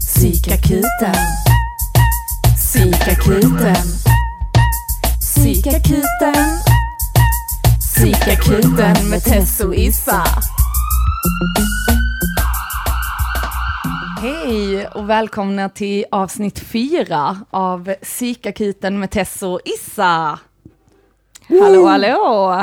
Psykakuten. Psykakuten. Psykakuten. Psykakuten med Tess och Issa. Hej och välkomna till avsnitt fyra av Psykakuten med Tess och Issa. Hallå hallå!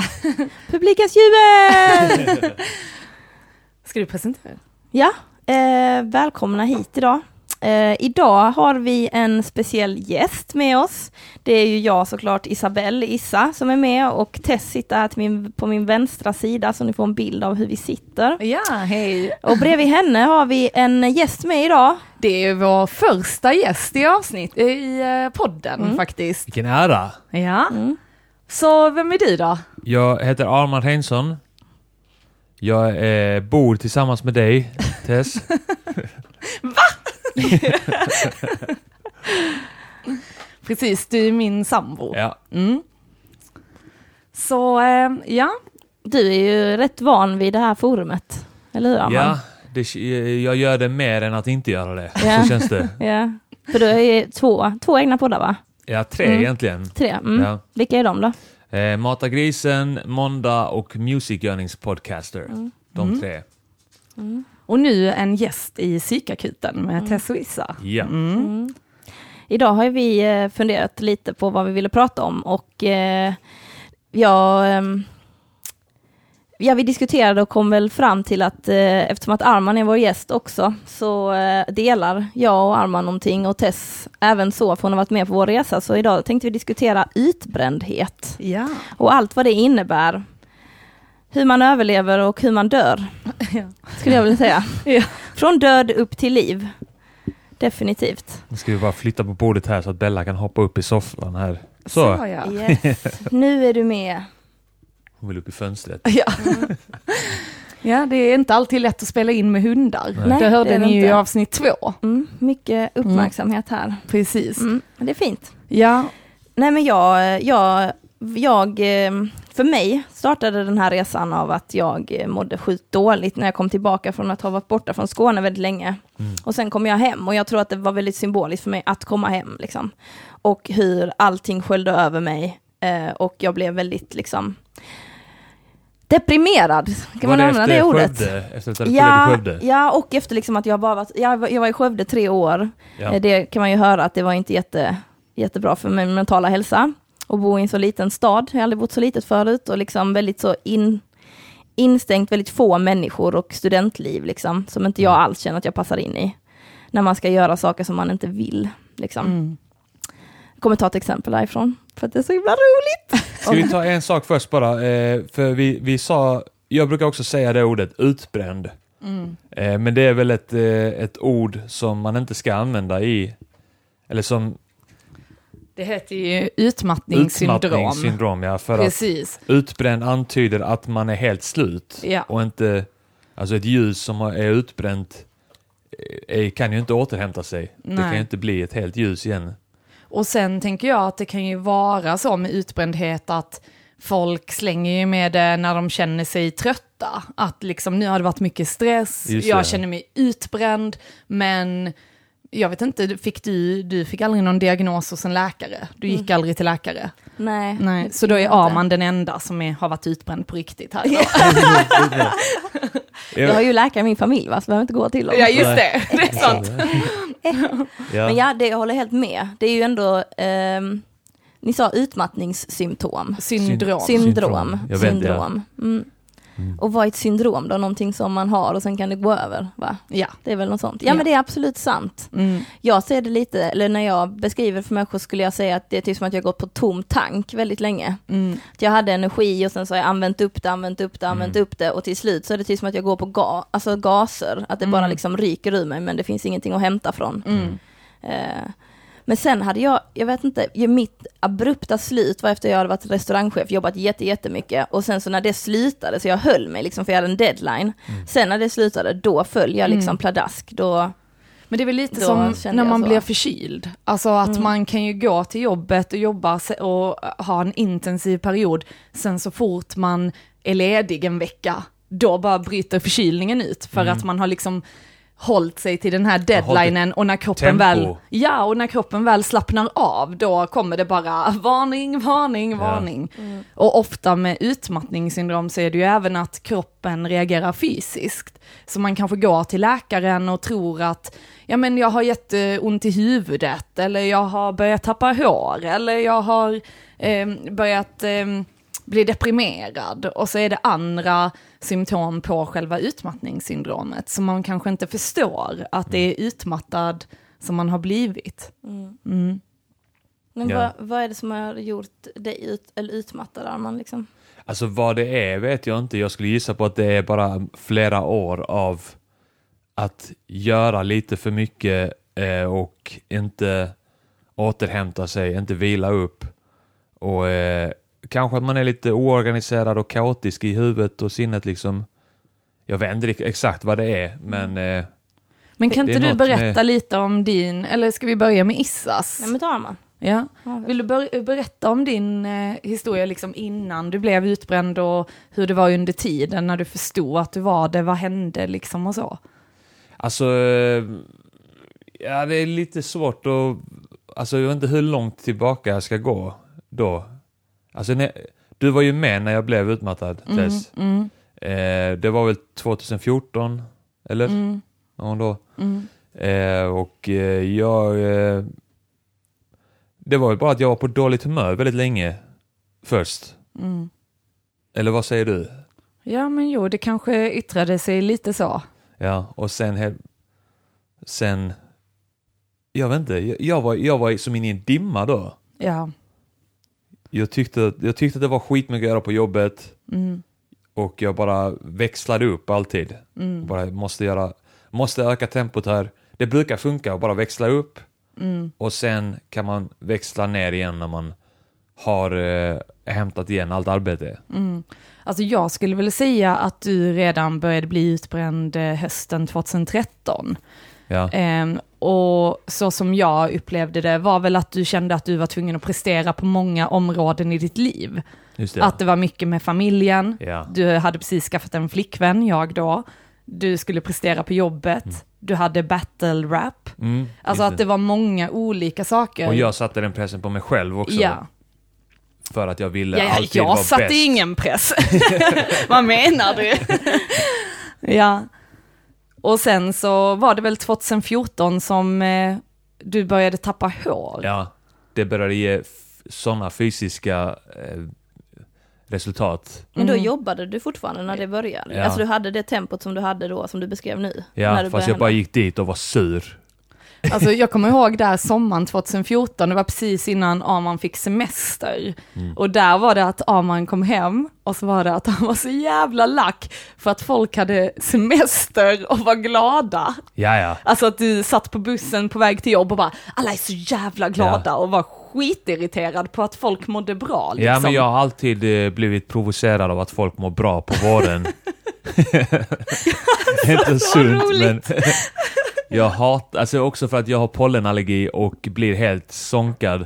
Publikens jubel! Ska du presentera? ja, eh, välkomna hit idag. Eh, idag har vi en speciell gäst med oss. Det är ju jag såklart, Isabelle Issa, som är med och Tess sitter här min, på min vänstra sida så ni får en bild av hur vi sitter. Ja, hej! Och bredvid henne har vi en gäst med idag. Det är vår första gäst i avsnitt i eh, podden faktiskt. Vilken ära! Ja. Mm. Så vem är du då? Jag heter Armand Reinsson. Jag eh, bor tillsammans med dig, Tess. Precis, du är min sambo. Ja. Mm. Så eh, ja, Du är ju rätt van vid det här forumet, eller hur Arman? ja det, jag gör det mer än att inte göra det. Ja. Så känns det. ja. För du har ju två, två egna poddar va? Ja, tre Mm. egentligen. Tre? Mm. Ja. Vilka är de då? Eh, Mata grisen, Måndag och Musikgörningspodcaster. De Mm. Och nu en gäst i psykakuten med Tess och Issa. Ja. Mm. Mm. Idag har vi eh, funderat lite på vad vi ville prata om och eh, jag, ehm, ja, vi diskuterade och kom väl fram till att eh, eftersom att Arman är vår gäst också så eh, delar jag och Arman någonting och Tess även så för hon har varit med på vår resa så idag tänkte vi diskutera utbrändhet Ja. och allt vad det innebär. Hur man överlever och hur man dör, Ja. skulle jag vilja säga. Ja. Från död upp till liv. Definitivt. Nu ska vi bara flytta på bordet här så att Bella kan hoppa upp i soffan här. Så, ja. Yes. Nu är du med. hon vill upp i fönstret. Ja. ja, det är inte alltid lätt att spela in med hundar. Nej. det hörde det ni ju i inte. avsnitt två. Mm, mycket uppmärksamhet här. Precis. Mm, men det är fint. Ja, Nej men jag, jag, jag, eh, för mig startade den här resan av att jag eh, mådde sjukt dåligt när jag kom tillbaka från att ha varit borta från Skåne väldigt länge. Mm. Och sen kom jag hem och jag tror att det var väldigt symboliskt för mig att komma hem. Liksom. Och hur allting sköljde över mig eh, och jag blev väldigt liksom deprimerad. Kan Var man använda det ordet? Skövde? Efter att Ja, Skövde? ja, och efter liksom att jag bara varit, jag, jag var i Skövde tre år. Ja. Eh, Det kan man ju höra att det var inte jätte, jättebra för min mentala hälsa. Och bo i en så liten stad, jag har aldrig bott så litet förut och liksom väldigt så in, instängt, väldigt få människor och studentliv liksom, som inte jag alls känner att jag passar in i. När man ska göra saker som man inte vill. Liksom. mm. Jag kommer ta ett exempel därifrån, för att det är så himla roligt. Ska vi ta en sak först bara? Eh, för vi, vi sa, jag brukar också säga det ordet, utbränd. Mm. Eh, men det är väl ett, eh, ett ord som man inte ska använda i, eller som Det heter ju utmattningssyndrom. utmattningssyndrom. Ja, för att Precis. utbränd antyder att man är helt slut Ja. och inte, alltså ett ljus som är utbränt eh, kan ju inte återhämta sig. Det kan Nej. ju inte bli ett helt ljus igen. Och sen tänker jag att det kan ju vara så med utbrändhet att folk slänger ju med det när de känner sig trötta. Att liksom nu har det varit mycket stress, jag känner mig utbränd, men jag vet inte, fick du, du fick aldrig någon diagnos hos en läkare? Du gick aldrig till läkare? Nej, Nej, så då är. Arman den enda som är, har varit utbränd på riktigt här. Jag har ju läkare i min familj, va? så behöver inte gå till dem. Ja, just det, det är sant. Ja. Men ja, det, jag håller helt med. Det är ju ändå, ehm, ni sa utmattningssymptom. Syndrom. Syndrom. Jag vet, syndrom. Mm. Och vad är ett syndrom då? Någonting som man har och sen kan det gå över, va? Ja. Det är väl något sånt. Ja, Ja. men det är absolut sant. Mm. Jag ser det lite, eller när jag beskriver för människor skulle jag säga att det är typ som att jag gått på tom tank väldigt länge. Mm. Att jag hade energi och sen så har jag använt upp det, använt upp det, använt upp det och till slut så är det typ som att jag går på ga alltså gaser, att det bara liksom ryker ur mig men det finns ingenting att hämta från. Mm. Eh, men sen hade jag, jag vet inte, ju mitt abrupta slut var efter jag hade varit restaurangchef, jobbat jätte, jättemycket och sen så när det slutade, så jag höll mig liksom för jag hade en deadline. Sen när det slutade, då föll jag liksom Mm. pladask. Då, Men det är väl lite som när man blir förkyld. Alltså att Mm. man kan ju gå till jobbet och jobba och ha en intensiv period. Sen så fort man är ledig en vecka, då bara bryter förkylningen ut. För att man har liksom hållit sig till den här deadlinen och när kroppen tempo. väl, ja, och när kroppen väl slappnar av, då kommer det bara varning, varning, Ja. varning. Och ofta med utmattningssyndrom så är det ju även att kroppen reagerar fysiskt. Så man kanske går till läkaren och tror att, ja men jag har jätteont i huvudet, eller jag har börjat tappa hår, eller jag har eh, börjat eh, bli deprimerad. Och så är det andra symptom på själva utmattningssyndromet, som man kanske inte förstår att det är utmattad som man har blivit. Mm. Men Ja. vad, vad är det som har gjort dig ut, eller utmattad Arman? Liksom? Alltså vad det är vet jag inte. Jag skulle gissa på att det är bara flera år av att göra lite för mycket eh, och inte återhämta sig, inte vila upp. Och eh, kanske att man är lite oorganiserad och kaotisk i huvudet och sinnet liksom. Jag vet inte exakt vad det är, men eh, Men kan inte du berätta med- lite om din, eller ska vi börja med Issas? Nej men ta Arman. Ja. Ja, Vill du ber- berätta om din eh, historia liksom innan du blev utbränd och hur det var under tiden när du förstod att du var det, vad hände liksom och så? Alltså, eh, ja det är lite svårt att, alltså jag vet inte hur långt tillbaka jag ska gå då. Alltså när, du var ju med när jag blev utmattad, Tess. Mm, Eh, det var väl 2014, eller? mm, Någon då. mm. Eh, och eh, jag, eh, det var ju bara att jag var på dåligt humör väldigt länge först. Mm. Eller vad säger du? Ja, men jo, det kanske yttrade sig lite så. Ja, och sen, sen, jag vet inte, jag, jag, var, jag var som inne i en dimma då. Ja. Jag tyckte, jag tyckte att det var skitmycket att göra på jobbet Mm. och jag bara växlade upp alltid. Mm. Bara måste göra, måste öka tempot här. Det brukar funka att bara växla upp Mm. och sen kan man växla ner igen när man har eh, hämtat igen allt arbete. Mm. Alltså jag skulle väl säga att du redan började bli utbränd eh, hösten 2013. Ja, Ehm, och så som jag upplevde det var väl att du kände att du var tvungen att prestera på många områden i ditt liv. det. Att det var mycket med familjen, ja. du hade precis skaffat en flickvän, jag då. Du skulle prestera på jobbet, du hade battle rap. Mm, Alltså att det var många olika saker. Och jag satte den pressen på mig själv också. Ja, För att jag ville ja, alltid vara jag satte bäst. ingen press. Vad menar du? ja. Och sen så var det väl 2014 som eh, du började tappa hår. Ja, det började ge sådana fysiska eh, resultat. Men då Mm. jobbade du fortfarande när det började? Ja. Alltså du hade det tempot som du hade då, som du beskrev nu? när Ja, fast jag bara gick dit och var sur. Alltså jag kommer ihåg där sommaren 2014, det var precis innan Arman fick semester. Mm. Och där var det att Arman kom hem och så var det att han var så jävla lack för att folk hade semester och var glada. Ja, ja. Alltså att du satt på bussen på väg till jobb och bara, alla är så jävla glada och var skitirriterad på att folk mådde bra. Liksom. Ja, men jag har alltid eh, blivit provocerad av att folk mår bra på våren. det är inte sunt, roligt. men jag hatar, alltså också för att jag har pollenallergi och blir helt sonkad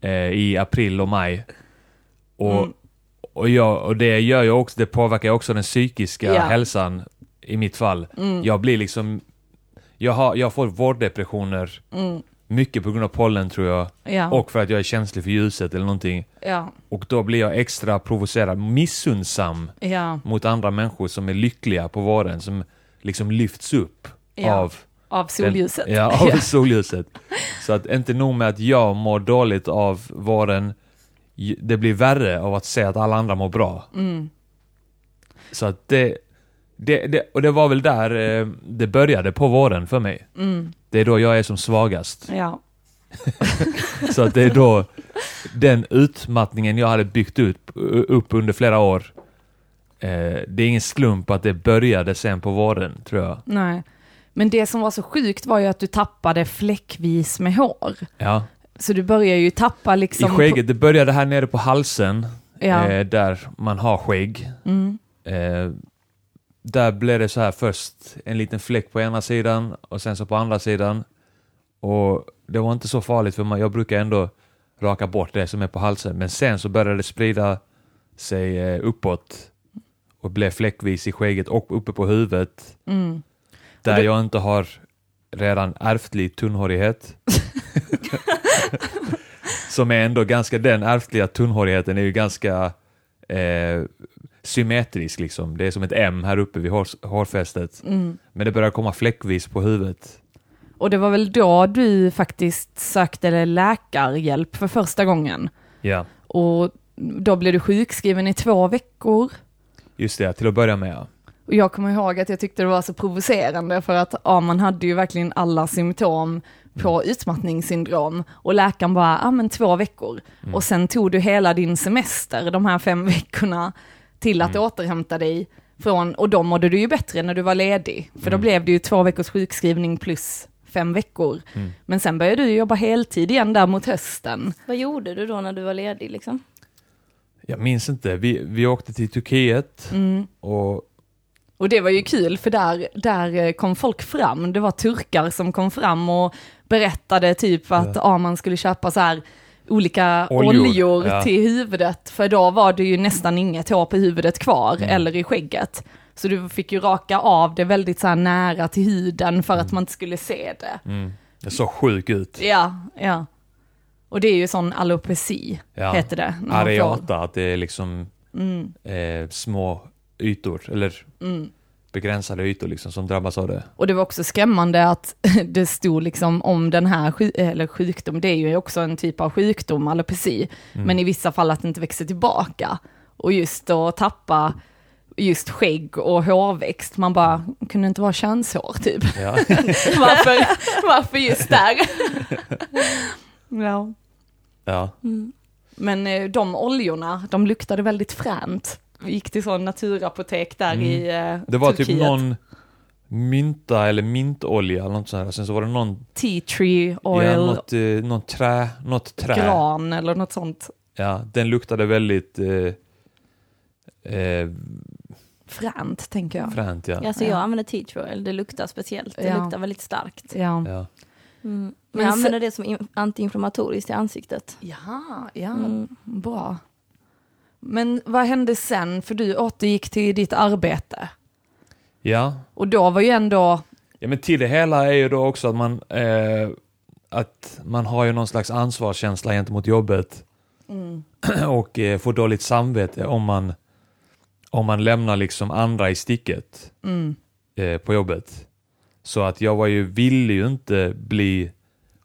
eh, i april och maj. Och, Mm. och, jag, och det gör ju också, det påverkar också den psykiska Ja. hälsan i mitt fall. Mm. Jag blir liksom, jag, har, jag får vårddepressioner, Mm. Mycket på grund av pollen tror jag, Ja, och för att jag är känslig för ljuset eller någonting. ja, Och då blir jag extra provocerad, missundsam ja, mot andra människor som är lyckliga på våren, som liksom lyfts upp av, av solljuset. Den, ja, av solljuset. Så att inte nog med att jag mår dåligt av våren, det blir värre av att se att alla andra mår bra. Mm. Så att det, det, det och det var väl där eh, det började på våren för mig. Mm. Det är då jag är som svagast. Ja. Så att det är då den utmattningen jag hade byggt upp, upp under flera år. Eh, det är ingen slump att det började sen på våren, tror jag. Nej. Men det som var så sjukt var ju att du tappade fläckvis med hår. Ja. Så du börjar ju tappa I liksom... skägget, det började här nere på halsen, ja. eh, där man har skägg. Mm. Eh, där blev det så här först en liten fläck på ena sidan och sen så på andra sidan. Och det var inte så farligt för man, jag brukar ändå raka bort det som är på halsen. Men sen så började det sprida sig eh, uppåt och blev fläckvis i skägget och uppe på huvudet. Mm. Där det- jag inte har redan ärftlig tunnhårighet. Som är ändå ganska, den ärftliga tunnhårigheten är ju ganska eh, symmetrisk liksom. Det är som ett M här uppe vid hår, hårfästet. Mm. Men det börjar komma fläckvis på huvudet. Och det var väl då du faktiskt sökte läkarhjälp för första gången. Ja, Och då blev du sjukskriven i två veckor. just det. Till att börja med. ja. Och jag kommer ihåg att jag tyckte det var så provocerande för att ja, man hade ju verkligen alla symptom på utmattningssyndrom och läkaren bara, ja men två veckor. Och sen tog du hela din semester, de här fem veckorna, till att återhämta dig från, och då mådde du ju bättre när du var ledig. För då blev det ju två veckors sjukskrivning plus fem veckor. Mm. Men sen började du jobba heltid igen där mot hösten. Vad gjorde du då när du var ledig liksom? Jag minns inte. Vi, vi åkte till Turkiet Mm. och Och det var ju kul för där, där eh, kom folk fram, det var turkar som kom fram och berättade typ att ja. man skulle köpa så här olika Oljor, oljor, ja. till huvudet, för då var det ju nästan inget hår på huvudet kvar, Mm. eller i skägget. Så du fick ju raka av det väldigt så nära till huden för att man inte skulle se det. mm, det såg sjuk ut. Ja, ja. Och det är ju sån alopeci, Ja. heter det. Areata, att det är liksom Mm, eh, små ytor, eller mm. Begränsade ytor liksom, som drabbas av det. Och det var också skrämmande att det stod liksom om den här sju- eller sjukdom, det är ju också en typ av sjukdom, alopeci, Mm. men i vissa fall att det inte växer tillbaka. Och just att tappa just skägg och hårväxt, man bara, kunde inte vara könshår typ? Ja. varför, varför just där? ja. ja. Men eh, de oljorna, de luktade väldigt fränt. Vi gick till sån naturapotek där Mm. i eh, Det var Turkiet. typ någon mynta eller mintolja eller något sånt här. Sen så var det någon, Tea tree oil, ja, något, eh, något trä, något trä. gran eller något sånt. Ja, den luktade väldigt eh, eh, Fränt, tänker jag. fränt ja. Ja. jag använder tea tree oil, det luktar speciellt, det Ja. luktar väldigt starkt. Ja. ja. Mm. Men jag använder det som in- antiinflammatoriskt i ansiktet. Jaha, ja, Mm. bra. Men vad hände sen? För du återgick till ditt arbete. Ja. Och då var ju ändå, ja, men till det hela är ju då också att man, eh, att man har ju någon slags ansvarskänsla gentemot jobbet mm, och eh, får dåligt samvete om man, om man lämnar liksom andra i sticket. mm, eh, på jobbet. Så att jag var ju, ville ju inte bli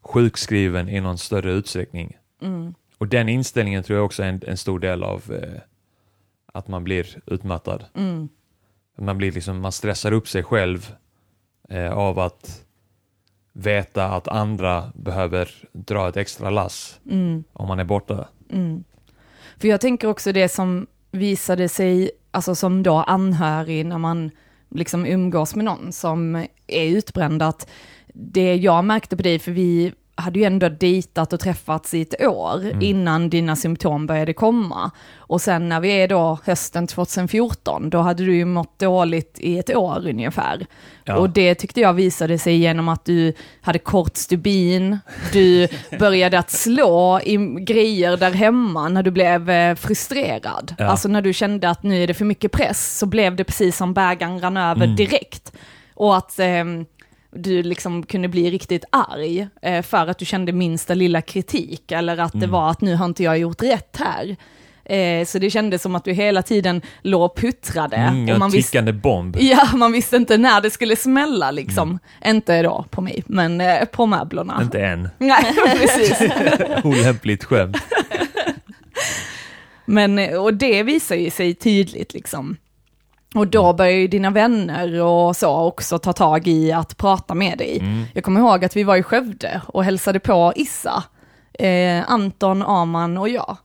sjukskriven i någon större utsträckning. mm, Och den inställningen tror jag också är en, en stor del av eh, att man blir utmattad. mm, Man, blir liksom, man stressar upp sig själv eh, av att veta att andra behöver dra ett extra lass mm, om man är borta. mm. För jag tänker också det som visade sig, alltså som då anhörig när man liksom umgås med någon som är utbränd, att det jag märkte på dig, för vi hade ju ändå dejtat och träffats i ett år Mm. innan dina symptom började komma. Och sen när vi är då hösten 2014, då hade du ju mått dåligt i ett år ungefär. Ja. Och det tyckte jag visade sig genom att du hade kort stubin, du började att slå i grejer där hemma när du blev eh, frustrerad. Ja. Alltså när du kände att nu är det för mycket press så blev det precis som bägaren rann över Mm. direkt. Och att ehm, du liksom kunde bli riktigt arg eh, för att du kände minsta lilla kritik eller att det Mm. var att nu har inte jag gjort rätt här. Eh, så det kändes som att du hela tiden låg och puttrade. Mm, och man tickande bomb. Ja, man visste inte när det skulle smälla liksom. Mm. Inte då på mig, men eh, på möblerna. Inte än. Nej, precis. Olämpligt skämt. Men, eh, och det visar ju sig tydligt liksom. Och då börjar ju dina vänner och så också ta tag i att prata med dig. Mm. Jag kommer ihåg att vi var i Skövde och hälsade på Issa, eh, Anton, Aman och jag.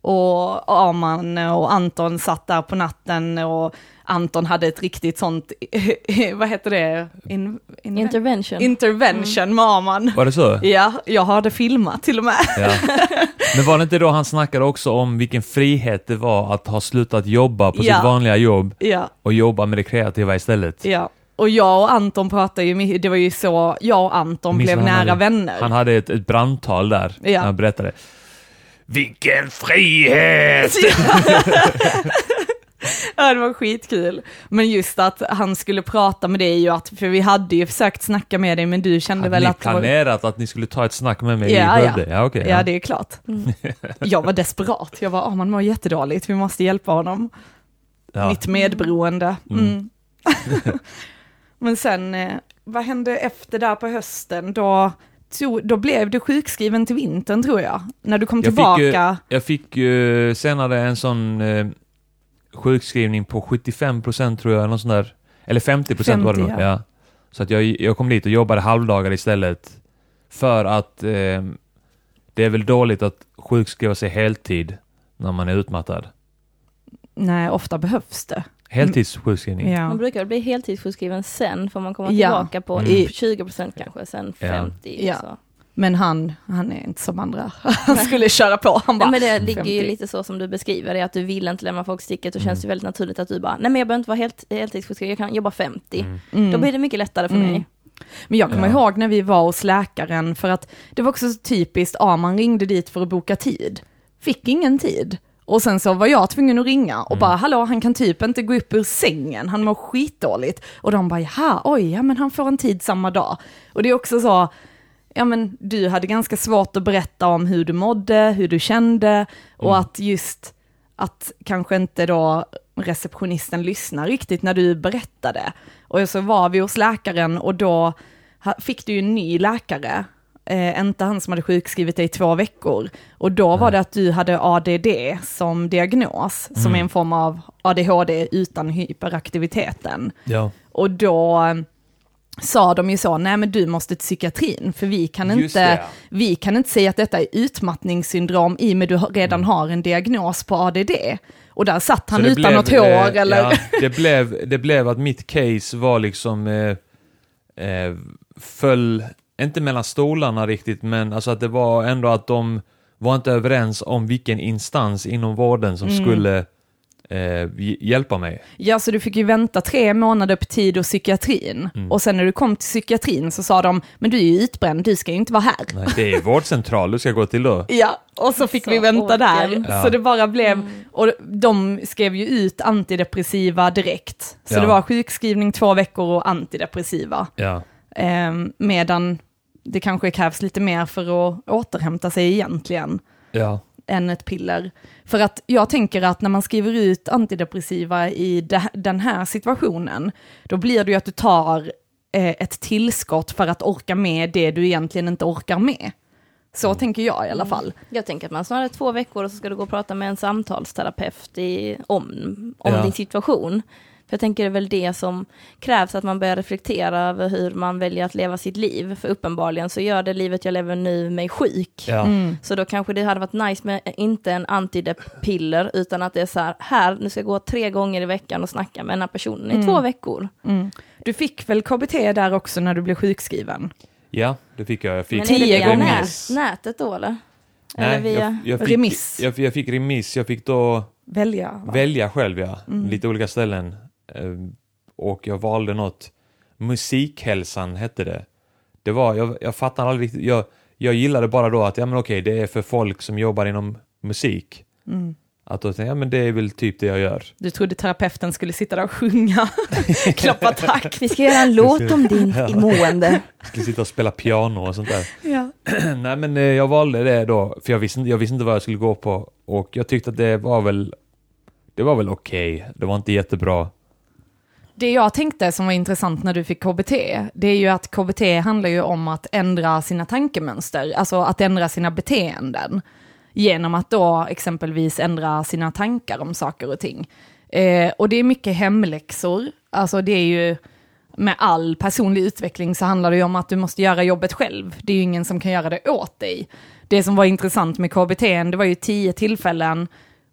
Och Aman och Anton satt där på natten och Anton hade ett riktigt sånt, vad heter det? In, in, Intervention. intervention med Aman. Var det så? Ja, jag har det filmat till och med. Ja. Men var det inte då han snackade också om vilken frihet det var att ha slutat jobba på Ja. sitt vanliga jobb Ja, och jobba med det kreativa istället? ja. Och jag och Anton pratade ju, det var ju så, jag och Anton Minns blev nära hade- vänner. Han hade ett, ett brandtal där, Ja. när han berättade. Vilken frihet! Ja, det var skitkul. Men just att han skulle prata med dig och att, för vi hade ju försökt snacka med dig, men du kände Hade väl ni att... det var- planerat att ni skulle ta ett snack med mig Ja, i ja. Skövde? Ja, okej. Ja, det är klart. Mm. Jag var desperat. Jag var, ah, man mår jättedåligt, vi måste hjälpa honom. ja. Mitt medberoende. Mm. Mm. Men sen, eh, vad hände efter där på hösten? Då, då blev du sjukskriven till vintern tror jag. När du kom Jag fick, tillbaka. Jag fick ju senare en sån eh, sjukskrivning på 75% tror jag, eller något sånt där. Eller 50%, var det 50, nog. ja. Ja. Så att jag, jag kom dit och jobbade halvdagar istället. För att eh, det är väl dåligt att sjukskriva sig heltid när man är utmattad. Nej, ofta behövs det. Heltidssjukskrivning. Ja. Man brukar bli heltidssjukskriven sen, får man komma Ja. tillbaka på Mm. i 20% kanske, sen Ja. 50. Ja. Så. Men han, han är inte som andra. Han skulle köra på. Han bara, Ja, men det ligger ju 50. lite så som du beskriver det, att du vill inte lämna folk sticket, och Mm. känns det väldigt naturligt att du bara, nej men jag behöver inte vara helt, heltidssjukskriven, jag kan jobba 50. Mm. Mm. Då blir det mycket lättare för Mm. mig. Men jag kommer Ja. ihåg när vi var hos läkaren, för att det var också så typiskt, ja man ringde dit för att boka tid, fick ingen tid. Och sen så var jag tvungen att ringa och Mm. bara, hallå han kan typ inte gå upp ur sängen, han mår skitdåligt. Och de bara, jaha, oj, ja men han får en tid samma dag. Och det är också så, ja men du hade ganska svårt att berätta om hur du mådde, hur du kände, och Mm. att just, att kanske inte då receptionisten lyssnar riktigt när du berättade. Och så var vi hos läkaren och då fick du ju en ny läkare, eh, inte han som hade sjukskrivit dig i två veckor. Och då var det att du hade ADD som diagnos, som Mm. är en form av ADHD utan hyperaktiviteten. Ja. Och då sa de ju så, nej men du måste till psykiatrin, för vi kan, Just inte, det. vi kan inte säga att detta är utmattningssyndrom i och med att du redan har en diagnos på ADD. Och där satt han utan blev, något hår eh, eller... Ja, det, blev, det blev att mitt case var liksom eh, eh, föll, inte mellan stolarna riktigt, men alltså att det var ändå att de var inte överens om vilken instans inom vården som Mm. skulle eh, hj- hjälpa mig. Ja, så du fick ju vänta tre månader på tid hos psykiatrin. Mm. Och sen när du kom till psykiatrin så sa de, men du är ju utbränd, du ska ju inte vara här. Nej, det är vårdcentral du ska gå till då. Ja, och så fick Så vi vänta där. orken. Ja. Så det bara blev, Mm. och de skrev ju ut antidepressiva direkt. Så Ja. det var sjukskrivning två veckor och antidepressiva. Ja. Ehm, medan det kanske krävs lite mer för att återhämta sig egentligen Ja. Än ett piller. För att jag tänker att när man skriver ut antidepressiva i de, den här situationen, då blir det ju att du tar eh, ett tillskott för att orka med det du egentligen inte orkar med. Så Mm. tänker jag i alla fall. Jag tänker att man snarare två veckor och så ska du gå och prata med en samtalsterapeut i, om, om Ja. din situation. För jag tänker det är väl det som krävs, att man börjar reflektera över hur man väljer att leva sitt liv. För uppenbarligen så gör det livet jag lever nu mig sjuk. Ja. Mm. Så då kanske det hade varit nice med inte en antidepp-piller, utan att det är så här, här, nu ska jag gå tre gånger i veckan och snacka med den här personen i Mm. två veckor. Mm. Du fick väl KBT där också när du blev sjukskriven? ja, det fick jag. Jag fick Men Tio via gånger. nät, nätet då eller? eller Nej, via... jag, jag fick, Remiss. Jag, jag fick remiss. Jag fick då Välja? va? välja själv, ja. Mm. Lite olika ställen. Eh, Och jag valde något, Musikhälsan hette det. Det var, jag, jag fattar aldrig riktigt, jag, jag gillade bara då att, ja men okej, det är för folk som jobbar inom musik. Mm. Att då tänkte jag, ja men det är väl typ det jag gör. Du trodde terapeuten skulle sitta där och sjunga, klappa takt. Vi ska göra en låt om din Ja. mående. Jag skulle sitta och spela piano och sånt där. Ja. Nej men eh, jag valde det då, för jag visste, jag visste inte vad jag skulle gå på. Och jag tyckte att det var väl, det var väl okej. Det var inte jättebra. Det jag tänkte som var intressant när du fick KBT, det är ju att KBT handlar ju om att ändra sina tankemönster, alltså att ändra sina beteenden. Genom att då exempelvis ändra sina tankar om saker och ting. Eh, och det är mycket hemläxor, alltså det är ju med all personlig utveckling så handlar det ju om att du måste göra jobbet själv. Det är ju ingen som kan göra det åt dig. Det som var intressant med KBT, det var ju tio tillfällen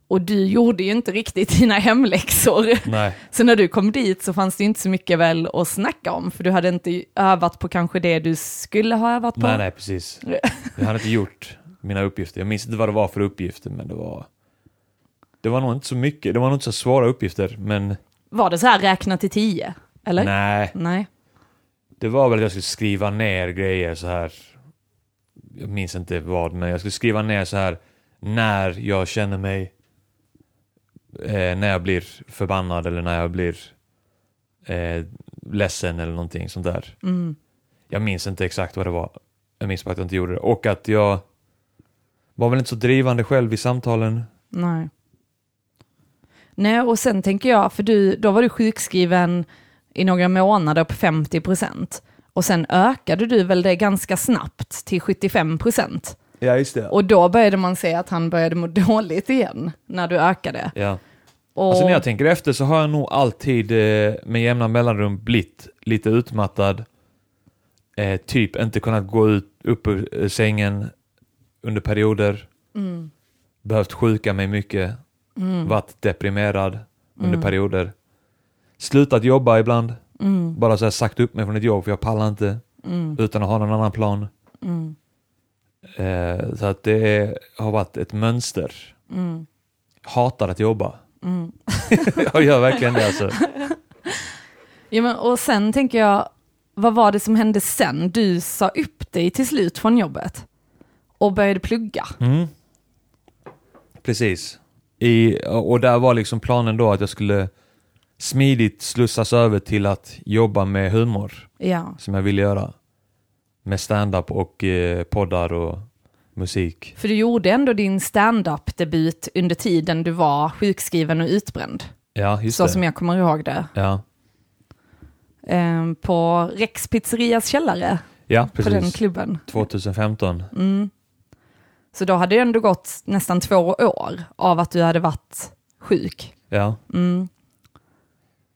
och du gjorde ju inte riktigt dina hemläxor. Nej. Så när du kom dit så fanns det inte så mycket väl att snacka om, för du hade inte övat på kanske det du skulle ha övat på. Nej, nej, precis. Jag hade inte gjort mina uppgifter. Jag minns inte vad det var för uppgifter, men det var... Det var nog inte så mycket, det var nog inte så svåra uppgifter, men Var det så här räkna till tio? Eller? nej. Nej. Det var väl att jag skulle skriva ner grejer så här. Jag minns inte vad, men jag skulle skriva ner så här när jag känner mig eh, när jag blir förbannad eller när jag blir eh, ledsen eller någonting sånt där. Mm. Jag minns inte exakt vad det var. Jag minns bara att jag inte gjorde det. Och att jag var väl inte så drivande själv i samtalen. Nej. Nej, och sen tänker jag, för du, då var du sjukskriven i några månader på 50 procent. Och sen ökade du väl det ganska snabbt till 75 procent. Ja, just det. Och då började man se att han började må dåligt igen, när du ökade. Ja. Och, Alltså när jag tänker efter så har jag nog alltid eh, med jämna mellanrum blivit lite utmattad. Eh, typ inte kunnat gå ut, upp ur eh, sängen under perioder. mm, Behövt sjuka mig mycket. mm, Varit deprimerad under Mm. perioder. Slutat jobba ibland. mm, Bara så här sagt upp mig från ett jobb för jag pallar inte. mm, Utan att ha någon annan plan. Eh, så att det har varit ett mönster. mm, Hatar att jobba. mm. jag gör verkligen det alltså. Ja, men, och sen tänker jag, vad var det som hände sen? Du sa upp dig till slut från jobbet och började plugga. Mm. Precis. I, och där var liksom planen då att jag skulle smidigt slussas över till att jobba med humor, Ja, som jag ville göra. Med stand-up och eh, poddar och musik. för du gjorde ändå din stand-up-debut under tiden du var sjukskriven och utbränd. Ja, just så det. som jag kommer ihåg det. Ja, Ehm, på Rex pizzerias källare, ja på den precis. klubben. 2015. Mm. Så då hade det ändå gått nästan två år av att du hade varit sjuk. Ja, Mm.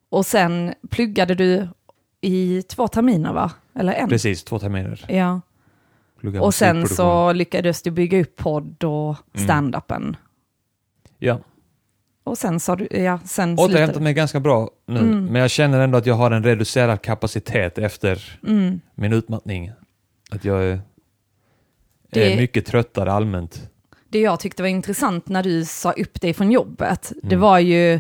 Och sen pluggade du i två terminer va? Eller en? precis. Två terminer. Ja. Plugga Och sen så lyckades du bygga upp podd och Mm. stand-upen. Ja, Och sen sa du, ja, sen återhämtat slutade mig ganska bra nu. Mm. Men jag känner ändå att jag har en reducerad kapacitet efter mm. min utmattning. Att jag är, Det- är mycket tröttare allmänt. Det jag tyckte var intressant när du sa upp dig från jobbet, det Mm. var ju,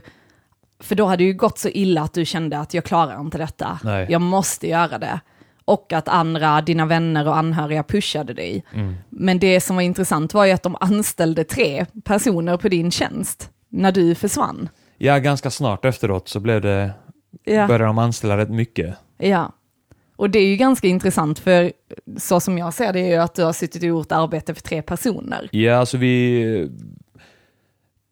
för då hade det ju gått så illa att du kände att jag klarar inte detta, Nej. jag måste göra det. Och att andra, dina vänner och anhöriga pushade dig. Mm. Men det som var intressant var ju att de anställde tre personer på din tjänst när du försvann. Ja, ganska snart efteråt så blev det, Ja. började de anställa rätt mycket. Ja, och det är ju ganska intressant för så som jag ser det är ju att du har suttit och gjort arbete för tre personer. Ja, alltså vi...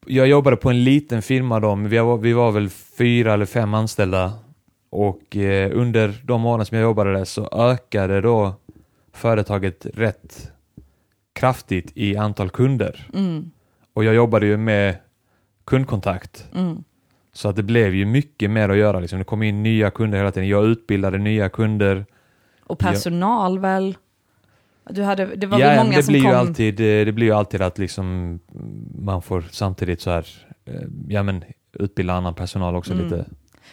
Jag jobbade på en liten firma då, men vi var, vi var väl fyra eller fem anställda. Och eh, under de åren som jag jobbade där så ökade då företaget rätt kraftigt i antal kunder. Mm, Och jag jobbade ju med kundkontakt. mm, Så att det blev ju mycket mer att göra. Liksom. Det kom in nya kunder hela tiden. Jag utbildade nya kunder. Och personal väl? Du hade, det var ja, väl många det som blir kom... ju alltid, eh, det blir ju alltid att liksom man får samtidigt så här, eh, ja men utbilda annan personal också Mm. lite.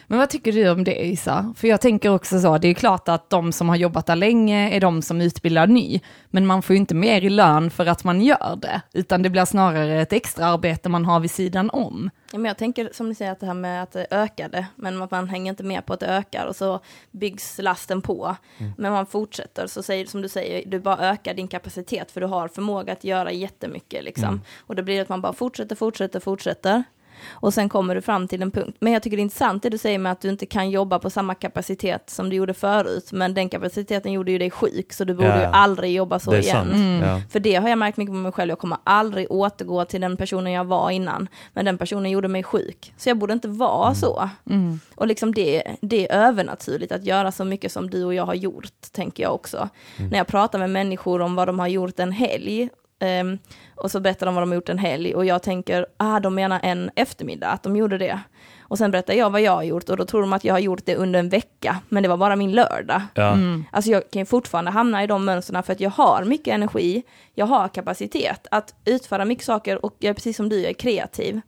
Men vad tycker du om det Isa? För jag tänker också så, det är klart att de som har jobbat där länge är de som utbildar ny, men man får ju inte mer i lön för att man gör det, utan det blir snarare ett extra arbete man har vid sidan om. Ja, men jag tänker som ni säger att det här med att det ökade, men att man hänger inte med på att det ökar och så byggs lasten på. Men man fortsätter, så säger som du säger, du bara ökar din kapacitet för du har förmåga att göra jättemycket liksom. Och då blir det att man bara fortsätter, fortsätter, fortsätter. Och sen kommer du fram till en punkt. Men jag tycker det är intressant det du säger med att du inte kan jobba på samma kapacitet som du gjorde förut. Men den kapaciteten gjorde ju dig sjuk, så du borde Ja, ju aldrig jobba så igen. Mm. Ja. För det har jag märkt mycket på mig själv. Jag kommer aldrig återgå till den personen jag var innan. Men den personen gjorde mig sjuk. Så jag borde inte vara så. Mm. Och liksom det, det är övernaturligt att göra så mycket som du och jag har gjort, tänker jag också. När jag pratar med människor om vad de har gjort en helg, ehm, och så berättar de vad de har gjort en helg, och jag tänker, ah, de menar en eftermiddag, att de gjorde det. Och sen berättar jag vad jag har gjort, och då tror de att jag har gjort det under en vecka, men det var bara min lördag. Ja. Mm. Alltså jag kan ju fortfarande hamna i de mönstren för att jag har mycket energi, jag har kapacitet att utföra mycket saker och jag är precis som du, jag är kreativ.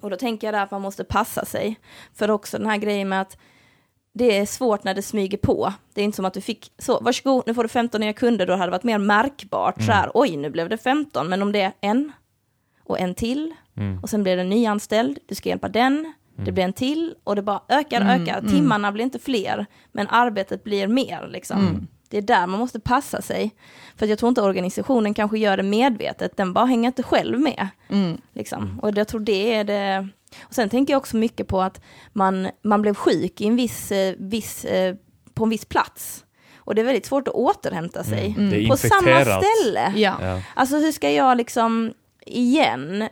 Och då tänker jag där att man måste passa sig. För också den här grejen med att det är svårt när det smyger på. Det är inte som att du fick så, varsågod, nu får du 15 nya kunder, då hade det varit mer märkbart så här, oj nu blev det 15, men om det är en och en till Mm. och sen blir det en nyanställd, du ska hjälpa den, det blir en till och det bara ökar, Mm, ökar. mm. Timmarna blir inte fler, men arbetet blir mer liksom. Mm. Det är där man måste passa sig. För att jag tror inte organisationen kanske gör det medvetet, den bara hänger inte själv med. Mm. Liksom. Och jag tror det är det, Och sen tänker jag också mycket på att man, man blev sjuk i en viss, eh, viss, eh, på en viss plats. Och det är väldigt svårt att återhämta sig. Mm. Det På samma ställe. Ja. Ja. Alltså hur ska jag liksom igen,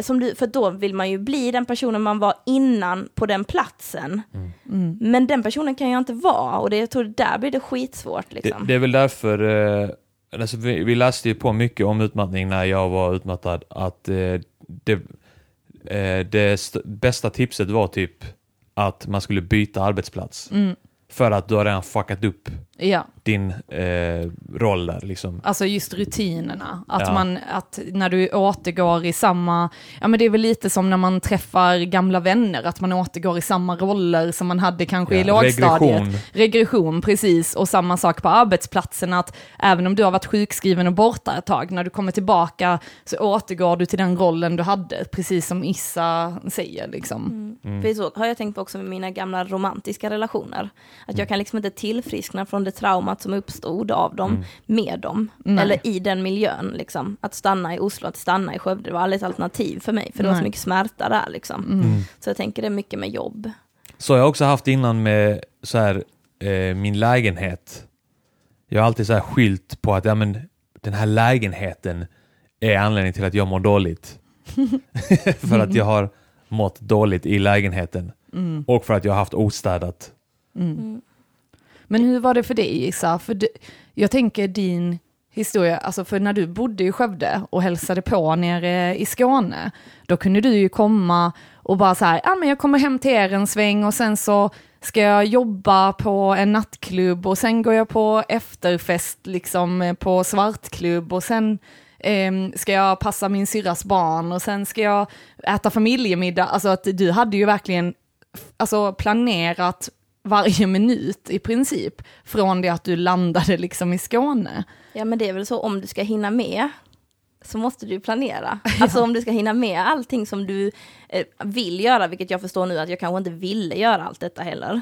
som du, för då vill man ju bli den personen man var innan på den platsen. Mm. Men den personen kan jag inte vara och det, jag tror där blir det skitsvårt Det, liksom. det är väl därför, eh, alltså vi, vi läste ju på mycket om utmattning när jag var utmattad, att eh, det, eh, det st- bästa tipset var typ att man skulle byta arbetsplats. Mm. För att du har redan fuckat upp Ja, din eh, roll där liksom. alltså just rutinerna. Att Ja. man, att när du återgår i samma, ja men det är väl lite som när man träffar gamla vänner, att man återgår i samma roller som man hade kanske i Ja, lågstadiet. regression. Regression, precis. Och samma sak på arbetsplatsen, att även om du har varit sjukskriven och borta ett tag, när du kommer tillbaka så återgår du till den rollen du hade, precis som Issa säger liksom. Mm. För så har jag tänkt på också med mina gamla romantiska relationer. Att jag kan liksom inte tillfriskna från det traumat som uppstod av dem med dem. Nej. Eller i den miljön liksom. Att stanna i Oslo, att stanna i Skövde, det var aldrig ett alternativ för mig. För det var så Nej. mycket smärta där liksom. Mm. Så jag tänker det är mycket med jobb. Så har jag också haft innan med så här, eh, min lägenhet. Jag har alltid så här skilt på att ja, men, den här lägenheten är anledningen till att jag mår dåligt. för att jag har mått dåligt i lägenheten. Mm. Och för att jag har haft ostädat. Men hur var det för dig Isa? För du, jag tänker din historia, alltså för när du bodde i Skövde och hälsade på nere i Skåne, då kunde du ju komma och bara så här, ja men jag kommer hem till er en sväng och sen så ska jag jobba på en nattklubb och sen går jag på efterfest liksom eh, på svartklubb och sen eh, ska jag passa min syrras barn och sen ska jag äta familjemiddag. Alltså att du hade ju verkligen alltså, planerat varje minut i princip från det att du landade liksom i Skåne. Ja men det är väl så om du ska hinna med så måste du planera. Alltså om du ska hinna med allting som du eh, vill göra, vilket jag förstår nu att jag kanske inte ville göra allt detta heller.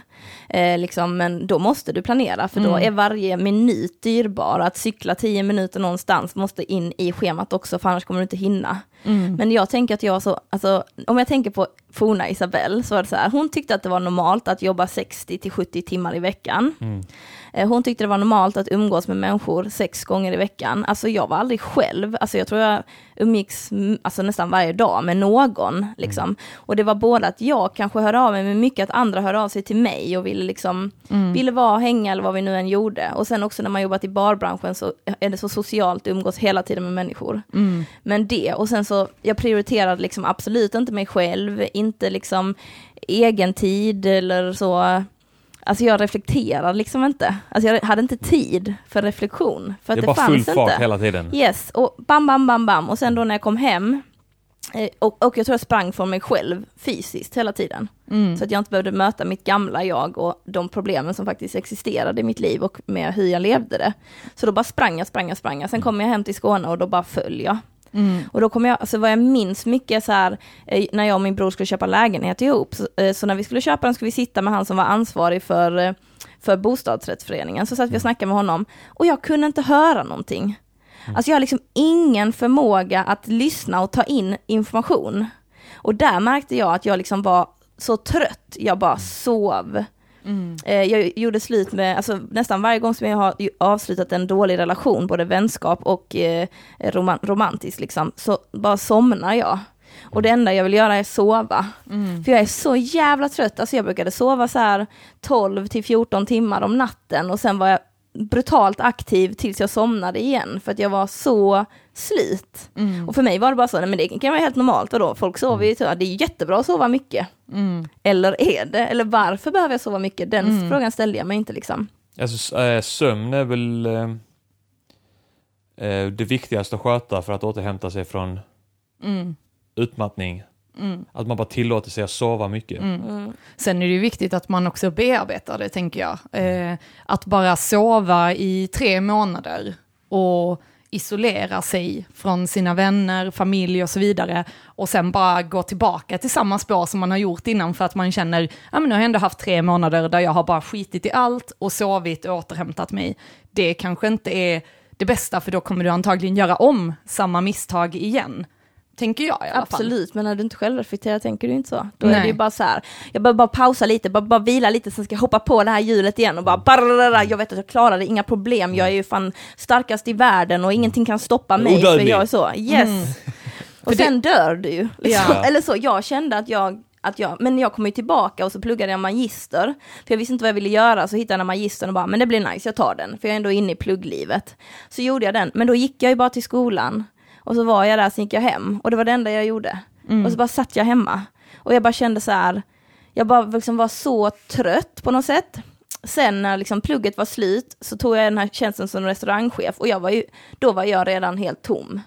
Eh, liksom, men då måste du planera, för då Mm. är varje minut dyrbar. Att cykla tio minuter någonstans måste in i schemat också, för annars kommer du inte hinna. Men jag tänker att jag så, alltså om jag tänker på forna Isabelle, så var det så här, hon tyckte att det var normalt att jobba 60 till 70 timmar i veckan. Eh, Hon tyckte det var normalt att umgås med människor sex gånger i veckan. Alltså jag var aldrig själv, alltså jag tror jag umgicks mm, alltså nästan varje dag med någon. Liksom. Och det var både att jag kanske hörde av mig, men mycket att andra hörde av sig till mig och ville, liksom, ville vara, hänga eller vad vi nu än gjorde. Och sen också när man jobbat i barbranschen så är det så socialt att umgås hela tiden med människor. Men det, och sen så, jag prioriterade liksom absolut inte mig själv, inte liksom egen tid eller så. Alltså jag reflekterar liksom inte. Alltså jag hade inte tid för reflektion. För att Det det, är bara full fart inte. hela tiden. Yes, och bam, bam, bam, bam. Och sen då när jag kom hem, eh, och, och jag tror jag sprang från mig själv fysiskt hela tiden. Mm. Så att jag inte behövde möta mitt gamla jag och de problemen som faktiskt existerade i mitt liv och med hur jag levde det. Så då bara sprang jag, sprang jag, sprang jag. Sen kom jag hem till Skåne och då bara föll jag. Mm. Och då kom jag, alltså vad jag minns mycket så här, eh, när jag och min bror skulle köpa lägenhet ihop, så, eh, så när vi skulle köpa den skulle vi sitta med han som var ansvarig för, eh, för bostadsrättsföreningen, så satt vi och snackade med honom, och jag kunde inte höra någonting. Alltså jag har liksom ingen förmåga att lyssna och ta in information. Och där märkte jag att jag liksom var så trött, jag bara sov. Mm. Eh, Jag gjorde slut med, alltså nästan varje gång som jag har avslutat en dålig relation, både vänskap och eh, roman romantiskt liksom, så bara somnar jag. Och det enda jag vill göra är sova. Mm. För jag är så jävla trött, alltså jag brukade sova så här 12 till 14 timmar om natten och sen var jag brutalt aktiv tills jag somnade igen för att jag var så slut. Mm. Och för mig var det bara så, nej men det kan vara helt normalt då folk sover ju, så det är jättebra att sova mycket. Mm. Eller är det? Eller varför behöver jag sova mycket? Den Mm. frågan ställde jag mig inte liksom. Alltså, äh, sömn är väl eh, eh, det viktigaste att sköta för att återhämta sig från Mm. utmattning. Mm. Att man bara tillåter sig att sova mycket. Mm. Sen är det ju viktigt att man också bearbetar det, tänker jag. Eh, att bara sova i tre månader och isolera sig från sina vänner, familj och så vidare och sen bara gå tillbaka till samma spår som man har gjort innan för att man känner, ja men nu har jag ändå haft tre månader där jag har bara skitit i allt och sovit och återhämtat mig. Det kanske inte är det bästa för då kommer du antagligen göra om samma misstag igen. Tänker jag i alla Absolut, men när du inte själv reflekterar tänker du inte så. Då är Nej. det ju bara så här, jag behöver bara pausa lite, bara, bara vila lite, sen ska jag hoppa på det här hjulet igen och bara barrrrrra, jag vet att jag klarar det, inga problem, jag är ju fan starkast i världen och ingenting kan stoppa mig, för jag är så, yes. Och För det- sen dör du ju. Liksom. Ja. Eller så, jag kände att jag att jag, men jag kom ju tillbaka och så pluggade jag magister, för jag visste inte vad jag ville göra, så hittade jag magistern och bara, men det blir nice, jag tar den, för jag är ändå inne i plugglivet. Så gjorde jag den, men då gick jag ju bara till skolan, och så var jag där, sen gick jag hem, och det var det enda jag gjorde. Och så bara satt jag hemma, och jag bara kände så här, jag bara liksom var så trött på något sätt. Sen när liksom plugget var slut så tog jag den här tjänsten som restaurangchef och jag var ju, då var jag redan helt tom.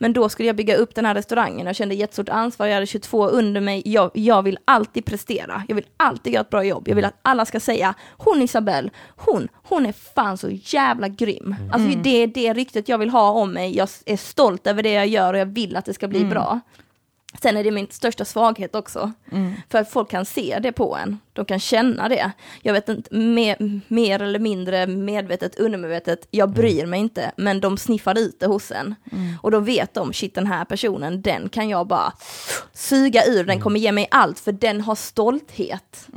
Men då skulle jag bygga upp den här restaurangen, jag kände jättestort ansvar, jag hade 22 under mig, jag, jag vill alltid prestera, jag vill alltid göra ett bra jobb, jag vill att alla ska säga, hon Isabelle, hon, hon är fan så jävla grym. Alltså det är det ryktet jag vill ha om mig, jag är stolt över det jag gör och jag vill att det ska bli bra. Sen är det min största svaghet också. För att folk kan se det på en. De kan känna det. Jag vet inte, mer, mer eller mindre medvetet, undermedvetet, jag bryr mig inte. Men de sniffar ut det hos en. Och då vet de, shit den här personen, den kan jag bara suga ur, den kommer ge mig allt, för den har stolthet.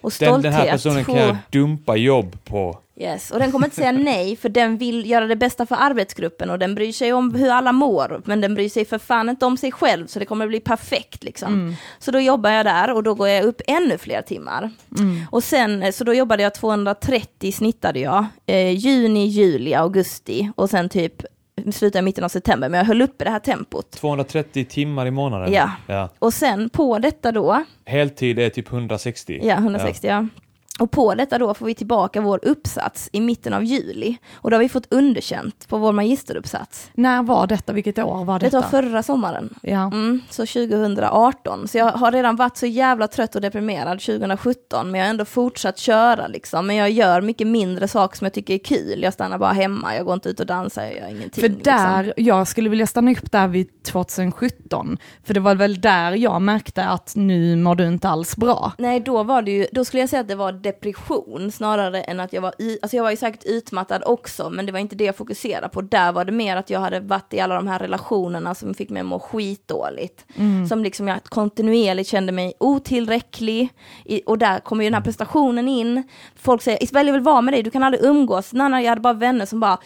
Och Den, stolthet, den här personen kan jag dumpa jobb på. Yes, och den kommer inte säga nej, för den vill göra det bästa för arbetsgruppen och den bryr sig om hur alla mår, men den bryr sig för fan inte om sig själv, så det kommer bli perfekt liksom. Så då jobbar jag där och då går jag upp ännu fler timmar. Och sen, eh, så då jobbade jag 230 snittade jag, eh, juni, juli, augusti och sen typ slutade i mitten av september, men jag höll uppe det här tempot. 230 timmar i månaden. Ja. ja. Och sen på detta då, Heltid är typ 160. Ja, 160 ja. Och på detta då får vi tillbaka vår uppsats i mitten av juli. Och då har vi fått underkänt på vår magisteruppsats. När var detta? Vilket år var Det detta? var förra sommaren. Ja. Mm, så 2018. Så jag har redan varit så jävla trött och deprimerad 2017, men jag har ändå fortsatt köra liksom. Men jag gör mycket mindre saker som jag tycker är kul. Jag stannar bara hemma, jag går inte ut och dansar, jag gör ingenting. För där, liksom. jag skulle vilja stanna upp där vid 2017. För det var väl där jag märkte att nu mår du inte alls bra. Nej, då var det ju, då skulle jag säga att det var depression snarare än att jag var, alltså jag var ju säkert utmattad också, men det var inte det jag fokuserade på. Där var det mer att jag hade varit i alla de här relationerna som fick mig att må skitdåligt. Som liksom jag kontinuerligt kände mig otillräcklig. I, och där kommer ju den här prestationen in. Folk säger, Isabelle jag vill vara med dig, du kan aldrig umgås. Nanna, jag hade bara vänner som bara,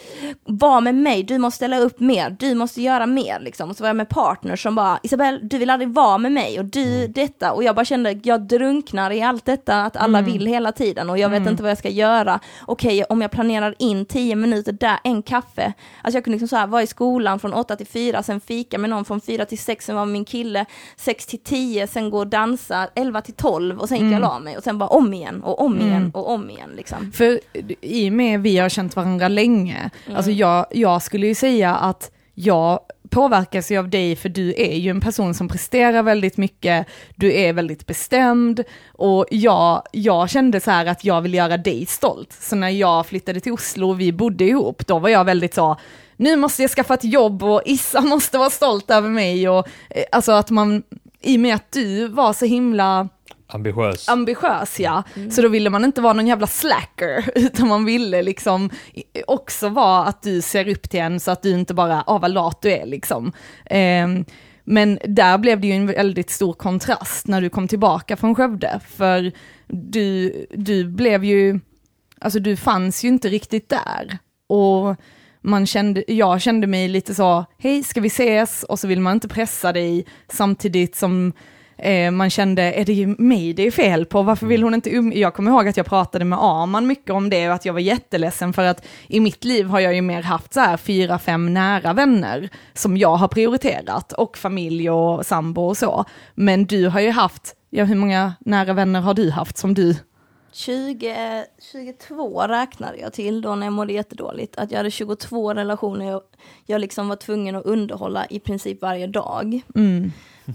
var med mig, du måste ställa upp mer, du måste göra mer liksom. Och så var jag med partners som bara, Isabelle, du vill aldrig vara med mig och du detta. Och jag bara kände, jag drunknar i allt detta, att alla vill hela tiden och jag vet inte vad jag ska göra. Okej, om jag planerar in tio minuter där, en kaffe. Alltså jag kunde liksom så här, vara i skolan från åtta till fyra, sen fika med någon från fyra till sex, sen var min kille, sex till tio, sen gå och dansa, elva till tolv och sen gick jag och la mig och sen bara om igen och om igen och om igen liksom. För i och med vi har känt varandra länge, alltså jag, jag skulle ju säga att jag påverkas ju av dig för du är ju en person som presterar väldigt mycket, du är väldigt bestämd. Och jag, jag kände så här att jag vill göra dig stolt. Så när jag flyttade till Oslo och vi bodde ihop, då var jag väldigt så, nu måste jag skaffa ett jobb och Issa måste vara stolt över mig. Och eh, alltså att man, i och med att du var så himla Ambitiös. ambitiös ja, så då ville man inte vara någon jävla slacker, utan man ville liksom också vara att du ser upp till en så att du inte bara, ah vad lat du är liksom. Ehm, men där blev det ju en väldigt stor kontrast när du kom tillbaka från Skövde, för du, du blev ju, alltså du fanns ju inte riktigt där. Och man kände, jag kände mig lite så, hej ska vi ses? Och så vill man inte pressa dig samtidigt som eh, man kände, är det ju mig det är fel på? Varför vill hon inte um-? Jag kommer ihåg att jag pratade med Arman mycket om det och att jag var jätteledsen för att i mitt liv har jag ju mer haft så här fyra, fem nära vänner som jag har prioriterat och familj och sambo och så. Men du har ju haft, ja hur många nära vänner har du haft som du 20, 22 räknade jag till då när jag mådde jättedåligt. Att jag hade 22 relationer jag, jag liksom var tvungen att underhålla i princip varje dag.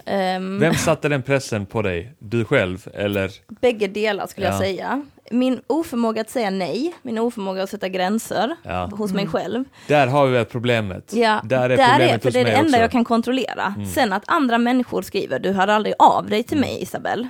Ehm, Vem satte den pressen på dig? Du själv eller? Bägge delar skulle Ja. jag säga. Min oförmåga att säga nej, min oförmåga att sätta gränser Ja. hos mig själv. Där har vi väl problemet. Ja, där är problemet för hos det är det enda också. Mm. jag kan kontrollera. Sen att andra människor skriver, du hör aldrig av dig till mig Isabelle.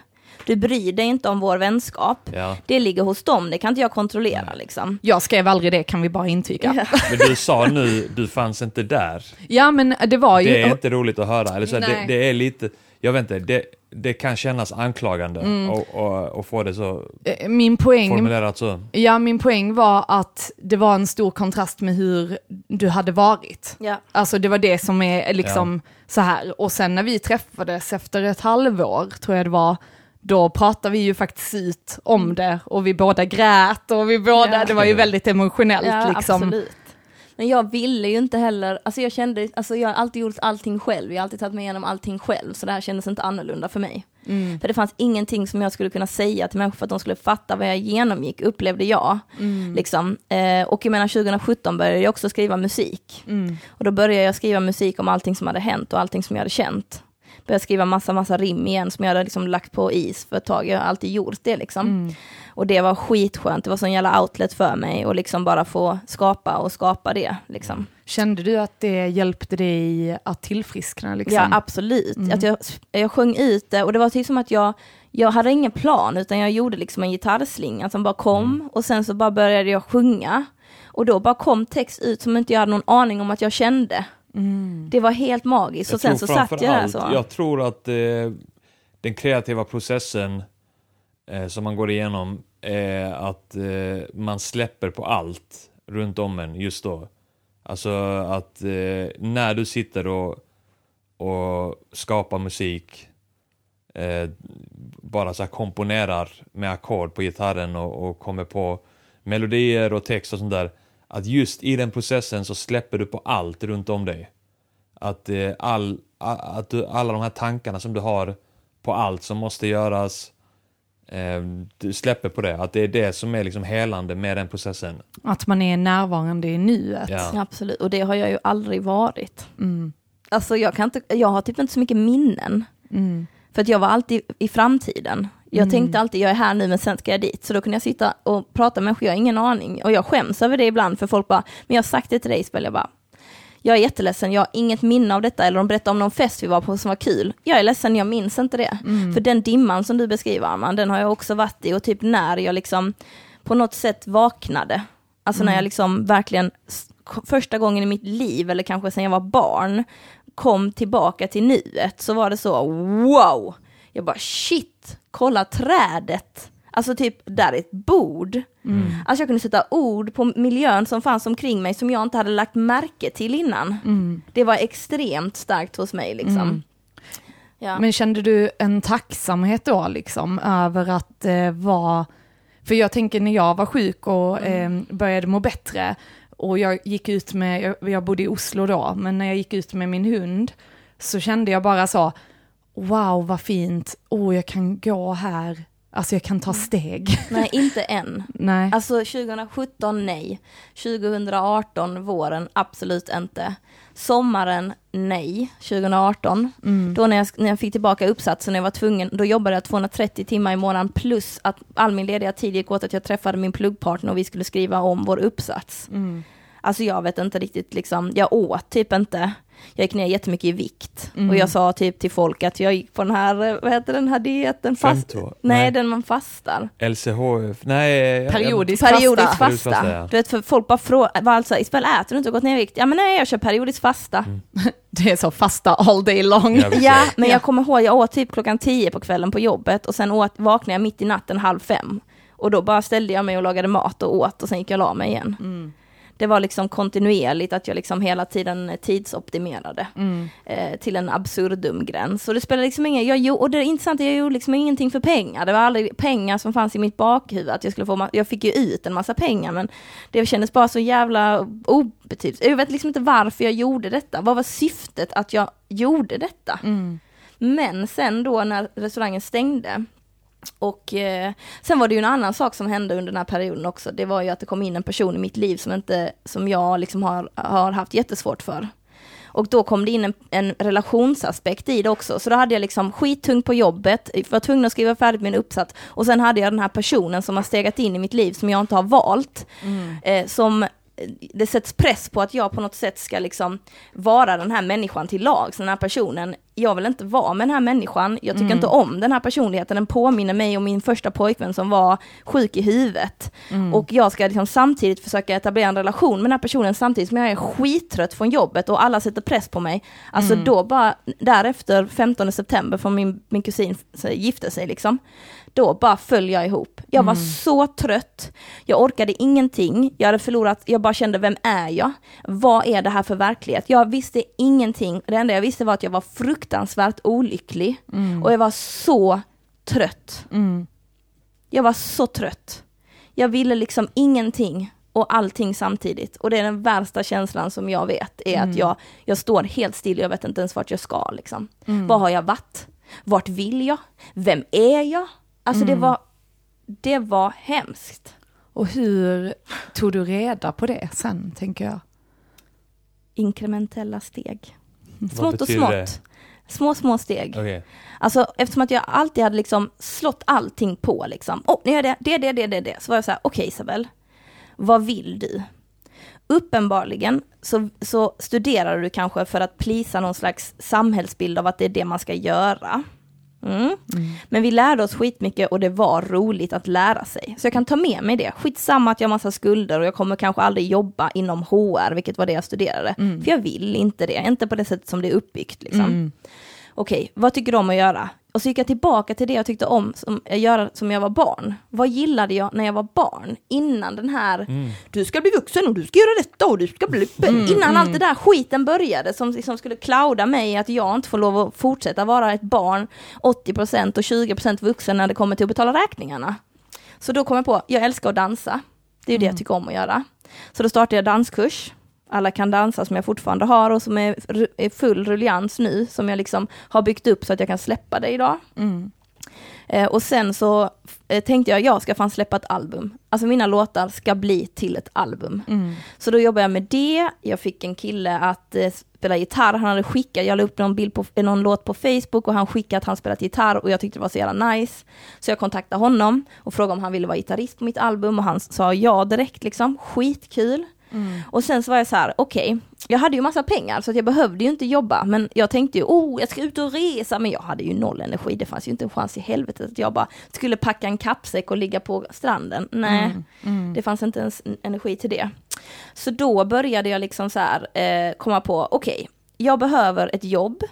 Du bryr dig inte om vår vänskap. Ja. Det ligger hos dem, det kan inte jag kontrollera liksom. Jag skrev aldrig det, kan vi bara intyga. Men du sa nu, du fanns inte där. Ja, men det var ju... Det är inte roligt att höra. Eller så, det, det är lite, jag vet inte, det, det kan kännas anklagande Mm. och, och, och få det så Eh, Min poäng formulerat så. Ja, min poäng var att det var en stor kontrast med hur du hade varit. Ja. Alltså det var det som är liksom så här. Och sen när vi träffades efter ett halvår, tror jag det var, då pratade vi ju faktiskt ut om det och vi båda grät och vi båda, Ja. det var ju väldigt emotionellt Ja, liksom. absolut. Men jag ville ju inte heller, alltså jag kände, alltså jag har alltid gjort allting själv, jag har alltid tagit mig igenom allting själv, så det här kändes inte annorlunda för mig. Mm. För det fanns ingenting som jag skulle kunna säga till människor för att de skulle fatta vad jag genomgick, upplevde jag. Mm. Liksom. Eh, och jag menar 2017 började jag också skriva musik. Mm. Och då började jag skriva musik om allting som hade hänt och allting som jag hade känt. Började skriva massa, massa rim igen som jag hade liksom lagt på is för ett tag. Jag har alltid gjort det liksom. Mm. Och det var skitskönt, det var sån jävla outlet för mig och liksom bara få skapa och skapa det liksom. Kände du att det hjälpte dig att tillfriskna liksom? Ja absolut, att jag, jag sjöng ut det och det var typ som att jag, jag hade ingen plan utan jag gjorde liksom en gitarrslinga som bara kom och sen så bara började jag sjunga. Och då bara kom text ut som inte jag hade någon aning om att jag kände. Mm. Det var helt magiskt och sen så satt jag där så. jag tror att eh, den kreativa processen eh, som man går igenom är att eh, man släpper på allt runt om en just då. Alltså att eh, när du sitter och, och skapar musik, eh, bara så här komponerar med ackord på gitarren och, och kommer på melodier och text och sånt där. Att just i den processen så släpper du på allt runt om dig. Att, eh, all, a- att du, alla de här tankarna som du har på allt som måste göras, eh, du släpper på det. Att det är det som är liksom helande med den processen. Att man är närvarande i nuet. Ja, absolut, och det har jag ju aldrig varit. Mm. Alltså jag, kan inte, jag har typ inte så mycket minnen. Mm. För att jag var alltid i framtiden. Jag Mm. tänkte alltid, jag är här nu men sen ska jag dit. Så då kunde jag sitta och prata med människor, jag har ingen aning. Och jag skäms över det ibland för folk bara, men jag har sagt det till dig Isabel, jag bara, jag är jätteledsen, jag har inget minne av detta. Eller de berättar om någon fest vi var på som var kul. Jag är ledsen, jag minns inte det. Mm. För den dimman som du beskriver Arman, den har jag också varit i. Och typ när jag liksom på något sätt vaknade. Alltså när jag liksom verkligen första gången i mitt liv, eller kanske sen jag var barn, kom tillbaka till nuet, så var det så wow! Jag bara shit, kolla trädet! Alltså typ, där är ett bord. Alltså jag kunde sätta ord på miljön som fanns omkring mig som jag inte hade lagt märke till innan. Mm. Det var extremt starkt hos mig liksom. Mm. Ja. Men kände du en tacksamhet då liksom över att eh, vara, för jag tänker när jag var sjuk och eh, började må bättre och jag gick ut med, jag, jag bodde i Oslo då, men när jag gick ut med min hund så kände jag bara så, wow vad fint, oh jag kan gå här, alltså jag kan ta steg. Nej, inte än. Nej. Alltså 2017 nej. 2018 våren absolut inte. Sommaren nej, 2018. Mm. Då när jag, när jag fick tillbaka uppsatsen, jag var tvungen, då jobbade jag 230 timmar i månaden plus att all min lediga tid gick åt att jag träffade min pluggpartner och vi skulle skriva om vår uppsats. Mm. Alltså jag vet inte riktigt liksom, jag åt typ inte. Jag gick ner jättemycket i vikt Mm. och jag sa typ till folk att jag gick på den här, vad heter den här dieten? Fast, nej, Nej. den man fastar. LCHF? Nej. jag- Periodiskt Periodiskt fasta. fasta. Periodiskt fasta, ja. Du vet, för folk bara frågar, var alltså, Isabel äter du inte och gått ner i vikt? Ja men nej, jag kör periodiskt fasta. Mm. Det är så fasta all day long. Ja, Ja, men Ja. jag kommer ihåg, jag åt typ klockan tio på kvällen på jobbet och sen åt, vaknade jag mitt i natten halv fem. Och då bara ställde jag mig och lagade mat och åt och sen gick jag och la mig igen. Mm. Det var liksom kontinuerligt att jag liksom hela tiden tidsoptimerade Mm. eh, till en absurdum gräns. Och det spelar liksom ingen, jag, och det är intressant, jag gjorde liksom ingenting för pengar. Det var aldrig pengar som fanns i mitt bakhuvud, att jag skulle få, jag fick ju ut en massa pengar men det kändes bara så jävla obetydligt. Jag vet liksom inte varför jag gjorde detta, vad var syftet att jag gjorde detta? Mm. Men sen då när restaurangen stängde och eh, sen var det ju en annan sak som hände under den här perioden också. Det var ju att det kom in en person i mitt liv som inte, som jag liksom har, har haft jättesvårt för. Och då kom det in en, en relationsaspekt i det också. Så då hade jag liksom skittungt på jobbet, var tvungen att skriva färdigt min uppsats. Och sen hade jag den här personen som har stegat in i mitt liv som jag inte har valt. Mm. Eh, som det sätts press på att jag på något sätt ska liksom vara den här människan till lag. Så den här personen jag vill inte vara med den här människan, jag tycker Mm. inte om den här personligheten, den påminner mig om min första pojkvän som var sjuk i huvudet. Mm. Och jag ska liksom samtidigt försöka etablera en relation med den här personen samtidigt som jag är skittrött från jobbet och alla sätter press på mig. Alltså Mm. då bara, därefter 15 september, från min, min kusin gifte sig liksom, då bara föll jag ihop. Jag var Mm. så trött, jag orkade ingenting, jag hade förlorat, jag bara kände, vem är jag? Vad är det här för verklighet? Jag visste ingenting, det enda jag visste var att jag var fruktansvärt olycklig Mm. och jag var så trött. Mm. Jag var så trött. Jag ville liksom ingenting och allting samtidigt. Och det är den värsta känslan som jag vet, är Mm. att jag, jag står helt still, jag vet inte ens vart jag ska liksom. Mm. Var har jag varit? Vart vill jag? Vem är jag? Alltså det Mm. var, det var hemskt. Och hur tog du reda på det sen, tänker jag? Inkrementella steg. Vad Smått och smått. det? Små, små steg. Okej. Alltså eftersom att jag alltid hade liksom slått allting på liksom. Åh, nu är det, det, det, det, det, det. Så var jag så här, okej Isabel, vad vill du? Uppenbarligen så, så studerar du kanske för att plisa någon slags samhällsbild av att det är det man ska göra. Mm. Men vi lärde oss skitmycket och det var roligt att lära sig. Så jag kan ta med mig det. Skitsamma att jag har massa skulder och jag kommer kanske aldrig jobba inom HR, vilket var det jag studerade. Mm. För jag vill inte det, inte på det sättet som det är uppbyggt. Liksom Mm. okej, vad tycker du om att göra? Och så gick jag tillbaka till det jag tyckte om som, att göra som jag var barn. Vad gillade jag när jag var barn? Innan den här, Mm. du ska bli vuxen och du ska göra detta och du ska bli... innan allt det där skiten började som liksom skulle clouda mig att jag inte får lov att fortsätta vara ett barn 80% och 20% vuxen när det kommer till att betala räkningarna. Så då kom jag på, jag älskar att dansa. Det är ju det jag tycker om att göra. Så då startade jag danskurs. Alla kan dansa som jag fortfarande har och som är, är full rullians nu, som jag liksom har byggt upp så att jag kan släppa det idag. Mm. Eh, och sen så eh, tänkte jag, jag ska fan släppa ett album. Alltså mina låtar ska bli till ett album. Mm. Så då jobbade jag med det, jag fick en kille att eh, spela gitarr, han hade skickat, jag la upp någon, bild på, eh, någon låt på Facebook och han skickade att han spelat gitarr och jag tyckte det var så jävla nice. Så jag kontaktade honom och frågade om han ville vara gitarrist på mitt album och han sa ja direkt liksom, skitkul. Mm. Och sen så var jag så här, okej, jag hade ju massa pengar så jag behövde ju inte jobba, men jag tänkte ju, oh, jag ska ut och resa, men jag hade ju noll energi, det fanns ju inte en chans i helvetet att jag bara skulle packa en kappsäck och ligga på stranden. Nej, Mm. Mm. det fanns inte ens energi till det. Så då började jag liksom så här, eh, komma på, okej, jag behöver ett jobb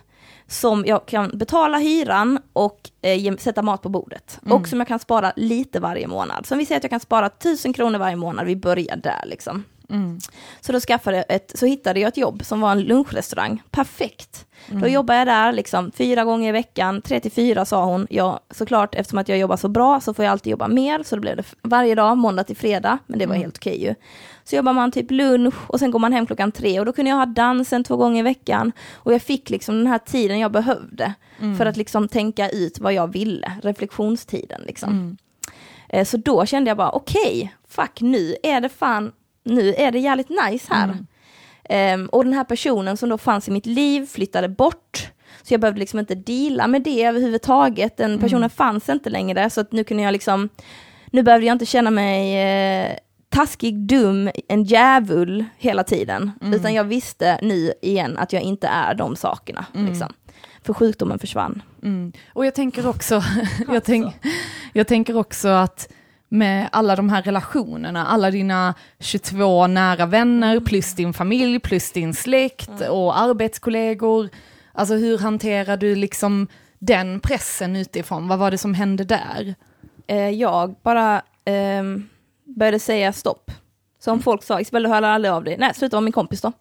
som jag kan betala hyran och eh, ge, sätta mat på bordet. Mm. Och som jag kan spara lite varje månad. Så om vi säger att jag kan spara tusen kronor varje månad, vi börjar där liksom. Mm. Så då skaffade jag ett, så hittade jag ett jobb som var en lunchrestaurang. Perfekt. Mm. Då jobbade jag där liksom fyra gånger i veckan, tre till fyra sa hon. Ja, såklart eftersom att jag jobbar så bra så får jag alltid jobba mer, så då blev det varje dag, måndag till fredag, men det var Mm. helt okej ju. Så jobbar man typ lunch och sen går man hem klockan tre och då kunde jag ha dansen två gånger i veckan. Och jag fick liksom den här tiden jag behövde Mm. för att liksom tänka ut vad jag ville, reflektionstiden liksom. Mm. Eh, Så då kände jag bara, okej, fuck nu är det fan, nu är det jävligt nice här. Mm. Ehm, och den här personen som då fanns i mitt liv flyttade bort. Så jag behövde liksom inte deala med det överhuvudtaget. Den personen Mm. fanns inte längre, så att nu kunde jag liksom, nu behövde jag inte känna mig eh, taskig, dum, en djävul hela tiden. Mm. Utan jag visste nu igen att jag inte är de sakerna. Mm. Liksom. För sjukdomen försvann. Mm. Och jag tänker också, jag, tänk, jag tänker också att med alla de här relationerna, alla dina 22 nära vänner, plus din familj, plus din släkt och arbetskollegor. Alltså hur hanterar du liksom den pressen utifrån? Vad var det som hände där? eh, jag bara ehm, började säga stopp. Så om folk sa, Isabella, hör aldrig av dig. Nej, sluta vara min kompis då.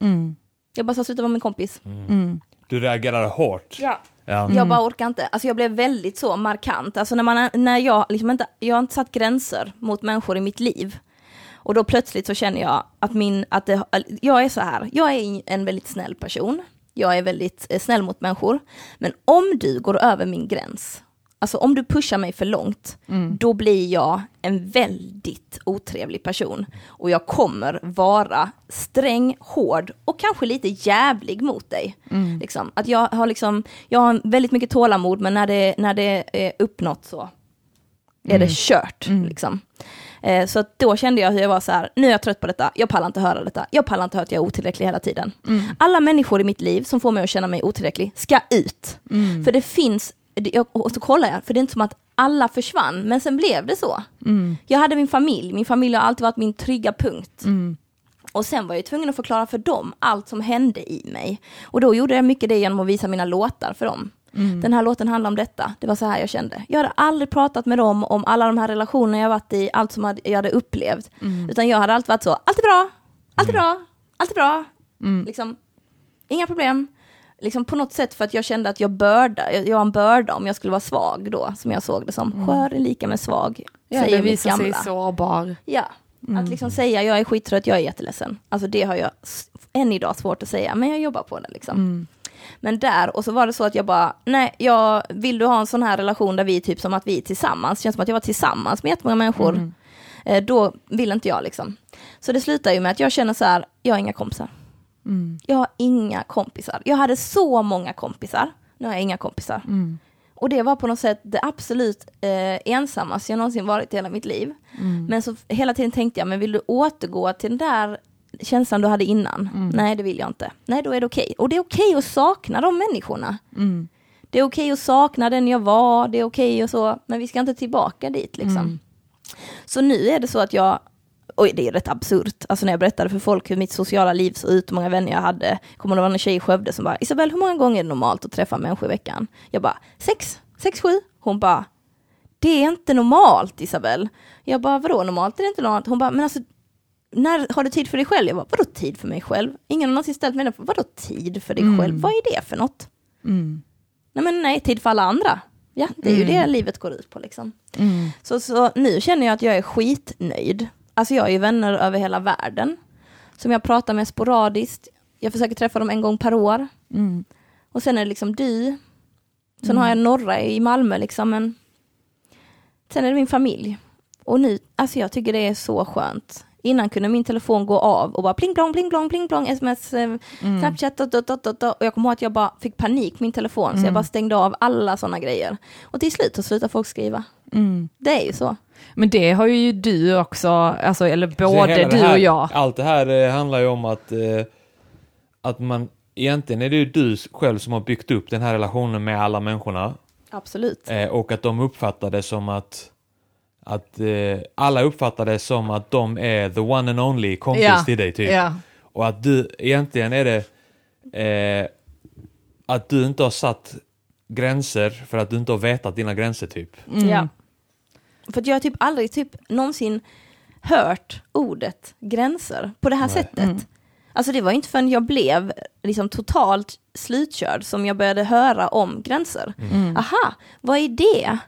Mm. Jag bara sa, sluta vara min kompis. Mm. Du reagerar hårt. Ja. Ja. Jag bara orkar inte. Alltså jag blev väldigt så markant. Alltså när, man, när jag liksom inte, jag har inte satt gränser mot människor i mitt liv. Och då plötsligt så känner jag att min, att det, jag är så här, jag är en väldigt snäll person. Jag är väldigt eh, snäll mot människor. Men om du går över min gräns, alltså om du pushar mig för långt, Mm. då blir jag en väldigt otrevlig person. Och jag kommer vara sträng, hård och kanske lite jävlig mot dig. Mm. Liksom. Att jag har liksom, jag har väldigt mycket tålamod, men när det, när det är uppnått så är det Mm. kört. Mm. Liksom. Eh, så då kände jag hur jag var så här, nu är jag trött på detta, jag pallar inte höra detta, jag pallar inte höra att jag är otillräcklig hela tiden. Alla människor i mitt liv som får mig att känna mig otillräcklig ska ut. För det finns, det- och så kollar jag, för det är inte som att alla försvann, men sen blev det så. Jag hade min familj, min familj har alltid varit min trygga punkt. Och sen var jag tvungen att förklara för dem allt som hände i mig. Och då gjorde jag mycket det genom att visa mina låtar för dem. Den här låten handlar om detta, det var så här jag kände. Jag hade aldrig pratat med dem om alla de här relationerna jag varit i, allt som jag hade upplevt. Utan jag hade alltid varit så, allt är bra, allt är bra, allt är bra. Liksom, inga problem. Liksom på något sätt för att jag kände att jag börda, jag, jag var en börda om jag skulle vara svag då, som jag såg det som. Skör är lika med svag, Ja, säger det mitt visar sig gamla. sårbar. Ja, att liksom säga jag är skittrött, jag är jätteledsen. Alltså det har jag än idag svårt att säga, men jag jobbar på det liksom. Men där, och så var det så att jag bara, nej, jag, vill du ha en sån här relation där vi är typ som att vi är tillsammans, känns som att jag var tillsammans med jättemånga människor, eh, då vill inte jag liksom. Så det slutar ju med att jag känner så här, jag har inga kompisar. Jag har inga kompisar. Jag hade så många kompisar, nu har jag inga kompisar. Och det var på något sätt det absolut eh, ensammaste jag någonsin varit i hela mitt liv. Men så hela tiden tänkte jag, men vill du återgå till den där känslan du hade innan? Nej, det vill jag inte. Nej, då är det okej. Och det är okej att sakna de människorna. Det är okej att sakna den jag var, det är okej och så, men vi ska inte tillbaka dit liksom. Så nu är det så att jag, oj det är rätt absurt, alltså när jag berättade för folk hur mitt sociala liv såg ut, hur många vänner jag hade, kommer det vara en tjej i Skövde som bara, Isabel hur många gånger är det normalt att träffa människor i veckan? Jag bara, sex, sex, sju. Hon bara, det är inte normalt Isabel. Jag bara, vadå normalt? Det är inte normalt. Hon bara, men alltså, när har du tid för dig själv? Jag bara, vadå tid för mig själv? Ingen har någonsin ställt mig den frågan, vadå tid för dig själv? Vad är det för något? Nej men nej, tid för alla andra. Ja, det är ju det livet går ut på liksom. Så, så nu känner jag att jag är skitnöjd. Alltså jag har ju vänner över hela världen. Som jag pratar med sporadiskt. Jag försöker träffa dem en gång per år. Och sen är det liksom du. Sen har jag några i Malmö liksom, men sen är det min familj. Och nu, alltså jag tycker det är så skönt. Innan kunde min telefon gå av och bara pling plong, pling plong, pling plong, sms, eh, snapchat, dot, dot, dot, och jag kommer ihåg att jag bara fick panik min telefon, så jag bara stängde av alla sådana grejer. Och till slut så slutar folk skriva. Det är ju så. Men det har ju du också, alltså, eller både du här, och jag. Allt det här eh, handlar ju om att, eh, att man, egentligen är det ju du själv som har byggt upp den här relationen med alla människorna. Absolut. Eh, och att de uppfattar det som att, att eh, alla uppfattar det som att de är the one and only kompis Ja, till dig typ. ja. Och att du, egentligen är det eh, att du inte har satt gränser för att du inte har vetat dina gränser typ. Ja. För att jag har typ aldrig typ någonsin hört ordet gränser på det här sättet. Alltså det var inte förrän jag blev liksom totalt slutkörd som jag började höra om gränser. Aha, vad är det?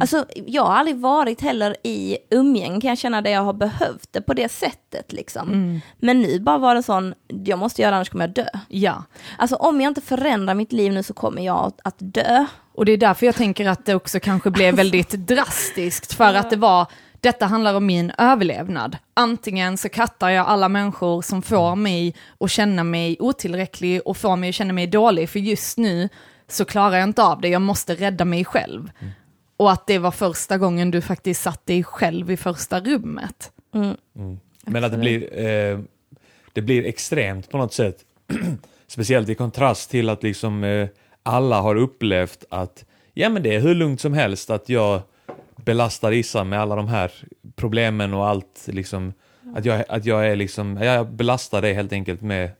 Alltså jag har aldrig varit heller i umgänge kan jag känna där jag har behövt det på det sättet liksom. Men nu bara var det sån, jag måste göra det, annars kommer jag dö. Ja, Alltså om jag inte förändrar mitt liv nu så kommer jag att dö. Och det är därför jag tänker att det också kanske blev väldigt drastiskt, för att det var, detta handlar om min överlevnad. Antingen så kattar jag alla människor som får mig att känna mig otillräcklig och får mig att känna mig dålig, för just nu så klarar jag inte av det, jag måste rädda mig själv. Och att det var första gången du faktiskt satt dig själv i första rummet. Men att det blir, eh, det blir extremt på något sätt. Speciellt i kontrast till att liksom eh, alla har upplevt att ja men det är hur lugnt som helst att jag belastar Issa med alla de här problemen och allt liksom. Att jag, att jag är liksom, jag belastar dig helt enkelt med,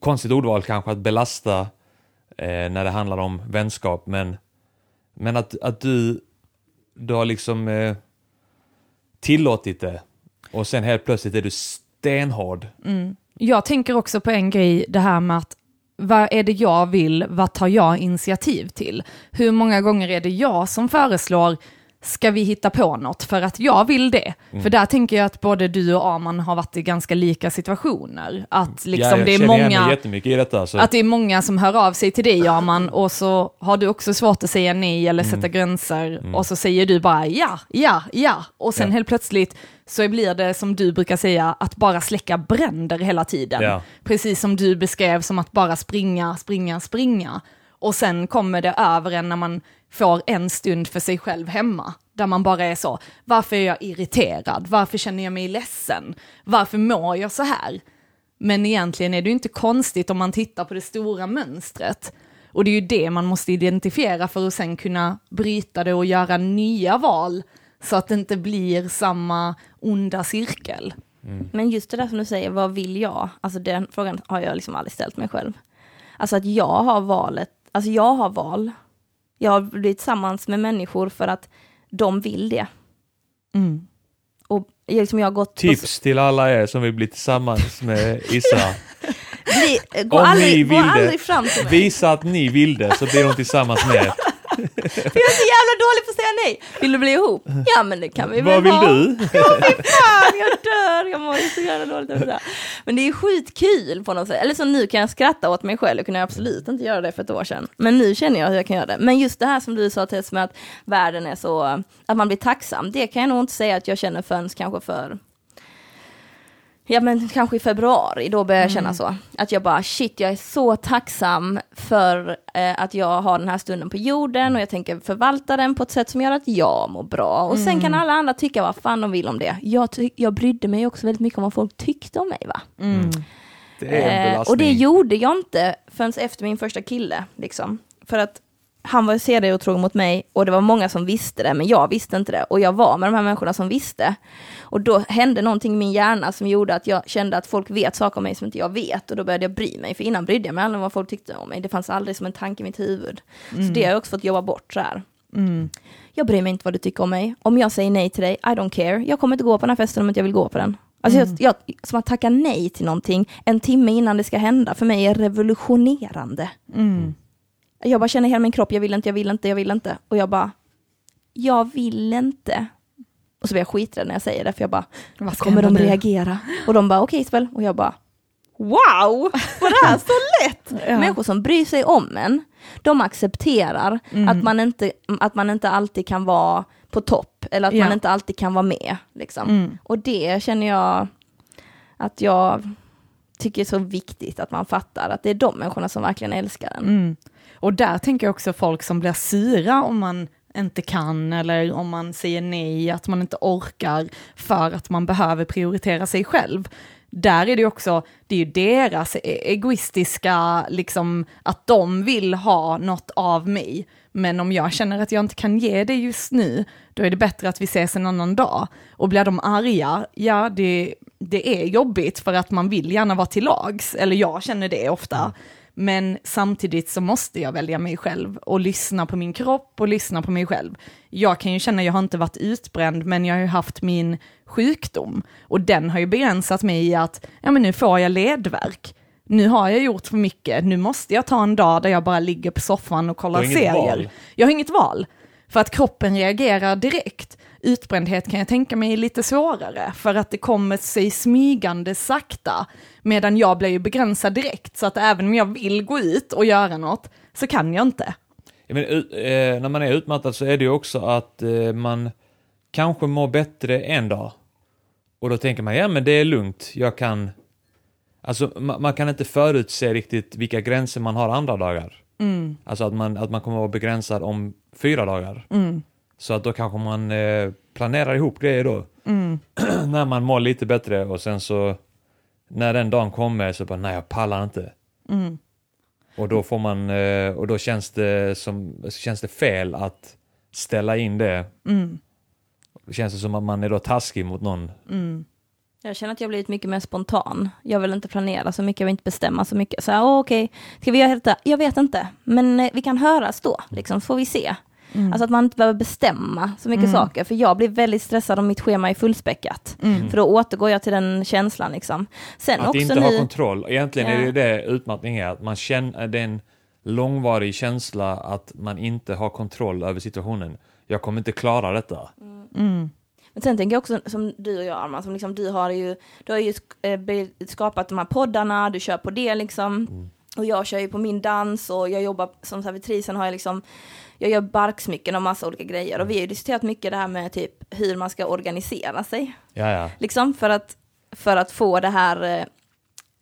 konstigt ordval kanske, att belasta eh, när det handlar om vänskap men, men att, att du, du har liksom eh, tillåtit det och sen helt plötsligt är du stenhård. Mm. Jag tänker också på en grej, det här med att vad är det jag vill, vad tar jag initiativ till? Hur många gånger är det jag som föreslår, ska vi hitta på något för att jag vill det? För där tänker jag att både du och Arman har varit i ganska lika situationer. Att liksom ja, det är många... i detta. Så. Att det är många som hör av sig till dig, Arman, och så har du också svårt att säga nej eller sätta gränser. Och så säger du bara ja, ja, ja. Och sen Ja. helt plötsligt så blir det som du brukar säga, att bara släcka bränder hela tiden. Ja. Precis som du beskrev som att bara springa, springa, springa. Och sen kommer det över en när man får en stund för sig själv hemma, där man bara är så, varför är jag irriterad? Varför känner jag mig ledsen? Varför mår jag så här? Men egentligen är det ju inte konstigt om man tittar på det stora mönstret. Och det är ju det man måste identifiera för att sen kunna bryta det och göra nya val, så att det inte blir samma onda cirkel. Men just det där som du säger, vad vill jag? Alltså den frågan har jag liksom aldrig ställt mig själv. Alltså att jag har valet, alltså jag har val. Jag har blivit tillsammans med människor för att de vill det. Mm. Och jag, liksom jag har gått på... Tips till alla er som vill bli tillsammans med Issa. Bli, gå Om ni aldrig, gå vill det, aldrig fram till mig. Visa att ni vill det så blir hon tillsammans med er. För jag är så jävla dålig på att säga nej. Vill du bli ihop? Ja men det kan vi väl Vad vill ha. du? Fan, jag dör, jag mår så jävla dåligt över det. Men det är skitkul på något sätt. Eller så nu kan jag skratta åt mig själv, jag kunde absolut inte göra det för ett år sedan. Men nu känner jag hur jag kan göra det. Men just det här som du sa Tess med att världen är så, att man blir tacksam, det kan jag nog inte säga att jag känner förrän kanske för Ja men kanske i februari, då börjar jag känna så. Att jag bara shit, jag är så tacksam för eh, att jag har den här stunden på jorden och jag tänker förvalta den på ett sätt som gör att jag mår bra. Och sen kan alla andra tycka vad fan de vill om det. Jag, jag brydde mig också väldigt mycket om vad folk tyckte om mig va. Det är en Eh, och det gjorde jag inte förrän efter min första kille. Liksom. För att han var serig och otrogen mot mig och det var många som visste det, men jag visste inte det. Och jag var med de här människorna som visste. Och då hände någonting i min hjärna som gjorde att jag kände att folk vet saker om mig som inte jag vet. Och då började jag bry mig, för innan brydde jag mig aldrig om vad folk tyckte om mig. Det fanns aldrig som en tanke i mitt huvud. Så det har jag också fått jobba bort så här. Jag bryr mig inte vad du tycker om mig. Om jag säger nej till dig, I don't care. Jag kommer inte gå på den här festen om inte jag vill gå på den. Alltså jag, jag, som att tacka nej till någonting en timme innan det ska hända, för mig är revolutionerande. Jag bara känner hela min kropp, jag vill inte, jag vill inte, jag vill inte. Och jag bara, jag vill inte. Och så blir jag skiträdd när jag säger det, för jag bara, Vad kommer de nu? reagera? Och de bara, okej Isabel. Och jag bara, wow, var det här så lätt? Ja. Människor som bryr sig om en, de accepterar Mm. att, man inte, att man inte alltid kan vara på topp, eller att man Ja. inte alltid kan vara med. Liksom. Mm. Och det känner jag att jag tycker är så viktigt att man fattar, att det är de människorna som verkligen älskar en. Mm. Och där tänker jag också folk som blir sura om man inte kan eller om man säger nej, att man inte orkar för att man behöver prioritera sig själv. Där är det ju också, det är ju deras e-, egoistiska, liksom att de vill ha något av mig. Men om jag känner att jag inte kan ge det just nu, då är det bättre att vi ses en annan dag. Och blir de arga, ja det, det är jobbigt för att man vill gärna vara till lags, eller jag känner det ofta. Mm. Men samtidigt så måste jag välja mig själv och lyssna på min kropp och lyssna på mig själv. Jag kan ju känna, jag har inte varit utbränd, men jag har ju haft min sjukdom. Och den har ju begränsat mig i att, ja men nu får jag ledvärk. Nu har jag gjort för mycket, nu måste jag ta en dag där jag bara ligger på soffan och kollar serier. val. Jag har inget val. För att kroppen reagerar direkt. Utbrändhet kan jag tänka mig är lite svårare, för att det kommer sig smygande sakta, medan jag blir ju begränsad direkt, så att även om jag vill gå ut och göra något, så kan jag inte. Ja, men, eh, när man är utmattad så är det ju också att eh, man kanske mår bättre en dag. Och då tänker man, ja men det är lugnt, jag kan... Alltså ma- man kan inte förutse riktigt vilka gränser man har andra dagar. Alltså att man, att man kommer att vara begränsad om fyra dagar. Så att då kanske man eh, planerar ihop grejer då. när man mår lite bättre och sen så när den dagen kommer så bara, nej jag pallar inte. Och då får man, eh, och då känns det, som, känns det fel att ställa in det. Då känns det som att man är då taskig mot någon. Jag känner att jag blivit mycket mer spontan. Jag vill inte planera så mycket, jag vill inte bestämma så mycket. Så här, okej, ska vi göra detta? Jag vet inte, men eh, vi kan höras då, liksom, så får vi se. Alltså att man inte behöver bestämma så mycket saker, för jag blir väldigt stressad om mitt schema är fullspäckat. För då återgår jag till den känslan liksom. Sen Att också inte nu... ha kontroll. Egentligen är det Ja. ju det utmattning är, att man känner, det är en långvarig känsla att man inte har kontroll över situationen. Jag kommer inte klara detta. Men sen tänker jag också som du och jag Arman, som liksom du har ju, du har ju eh, skapat de här poddarna, du kör på det liksom. Och jag kör ju på min dans och jag jobbar som servitrisen har jag liksom, jag gör barksmycken och massa olika grejer. Och vi har ju diskuterat mycket det här med typ hur man ska organisera sig. Ja, ja. Liksom för att, för att få det här,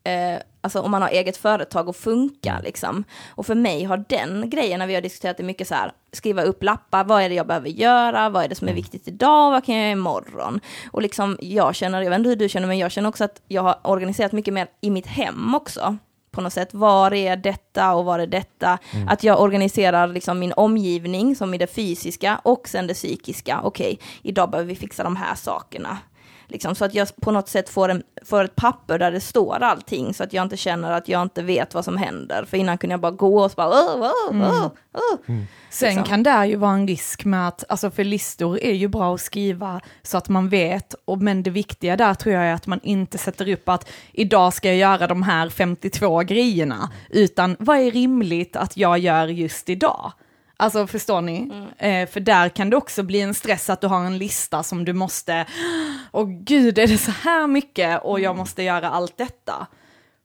eh, eh, alltså om man har eget företag och funka liksom. Och för mig har den grejen, när vi har diskuterat det mycket så här, skriva upp lappar, vad är det jag behöver göra, vad är det som är viktigt idag, vad kan jag göra imorgon? Och liksom, jag känner, jag vet inte hur du känner, men jag känner också att jag har organiserat mycket mer i mitt hem också på något sätt. Var är detta och var är detta? Mm. Att jag organiserar liksom min omgivning som i det fysiska och sen det psykiska. Okej, okay, idag behöver vi fixa de här sakerna. Liksom, så att jag på något sätt får, en, får ett papper där det står allting så att jag inte känner att jag inte vet vad som händer. För innan kunde jag bara gå och så bara... Oh, oh, mm. oh, mm. Sen liksom. kan det ju vara en risk med att, alltså för listor är ju bra att skriva så att man vet, och, men det viktiga där tror jag är att man inte sätter upp att idag ska jag göra de här 52 grejerna, utan vad är rimligt att jag gör just idag? Alltså förstår ni? Mm. Eh, för där kan det också bli en stress att du har en lista som du måste, och gud är det så här mycket och jag mm. måste göra allt detta.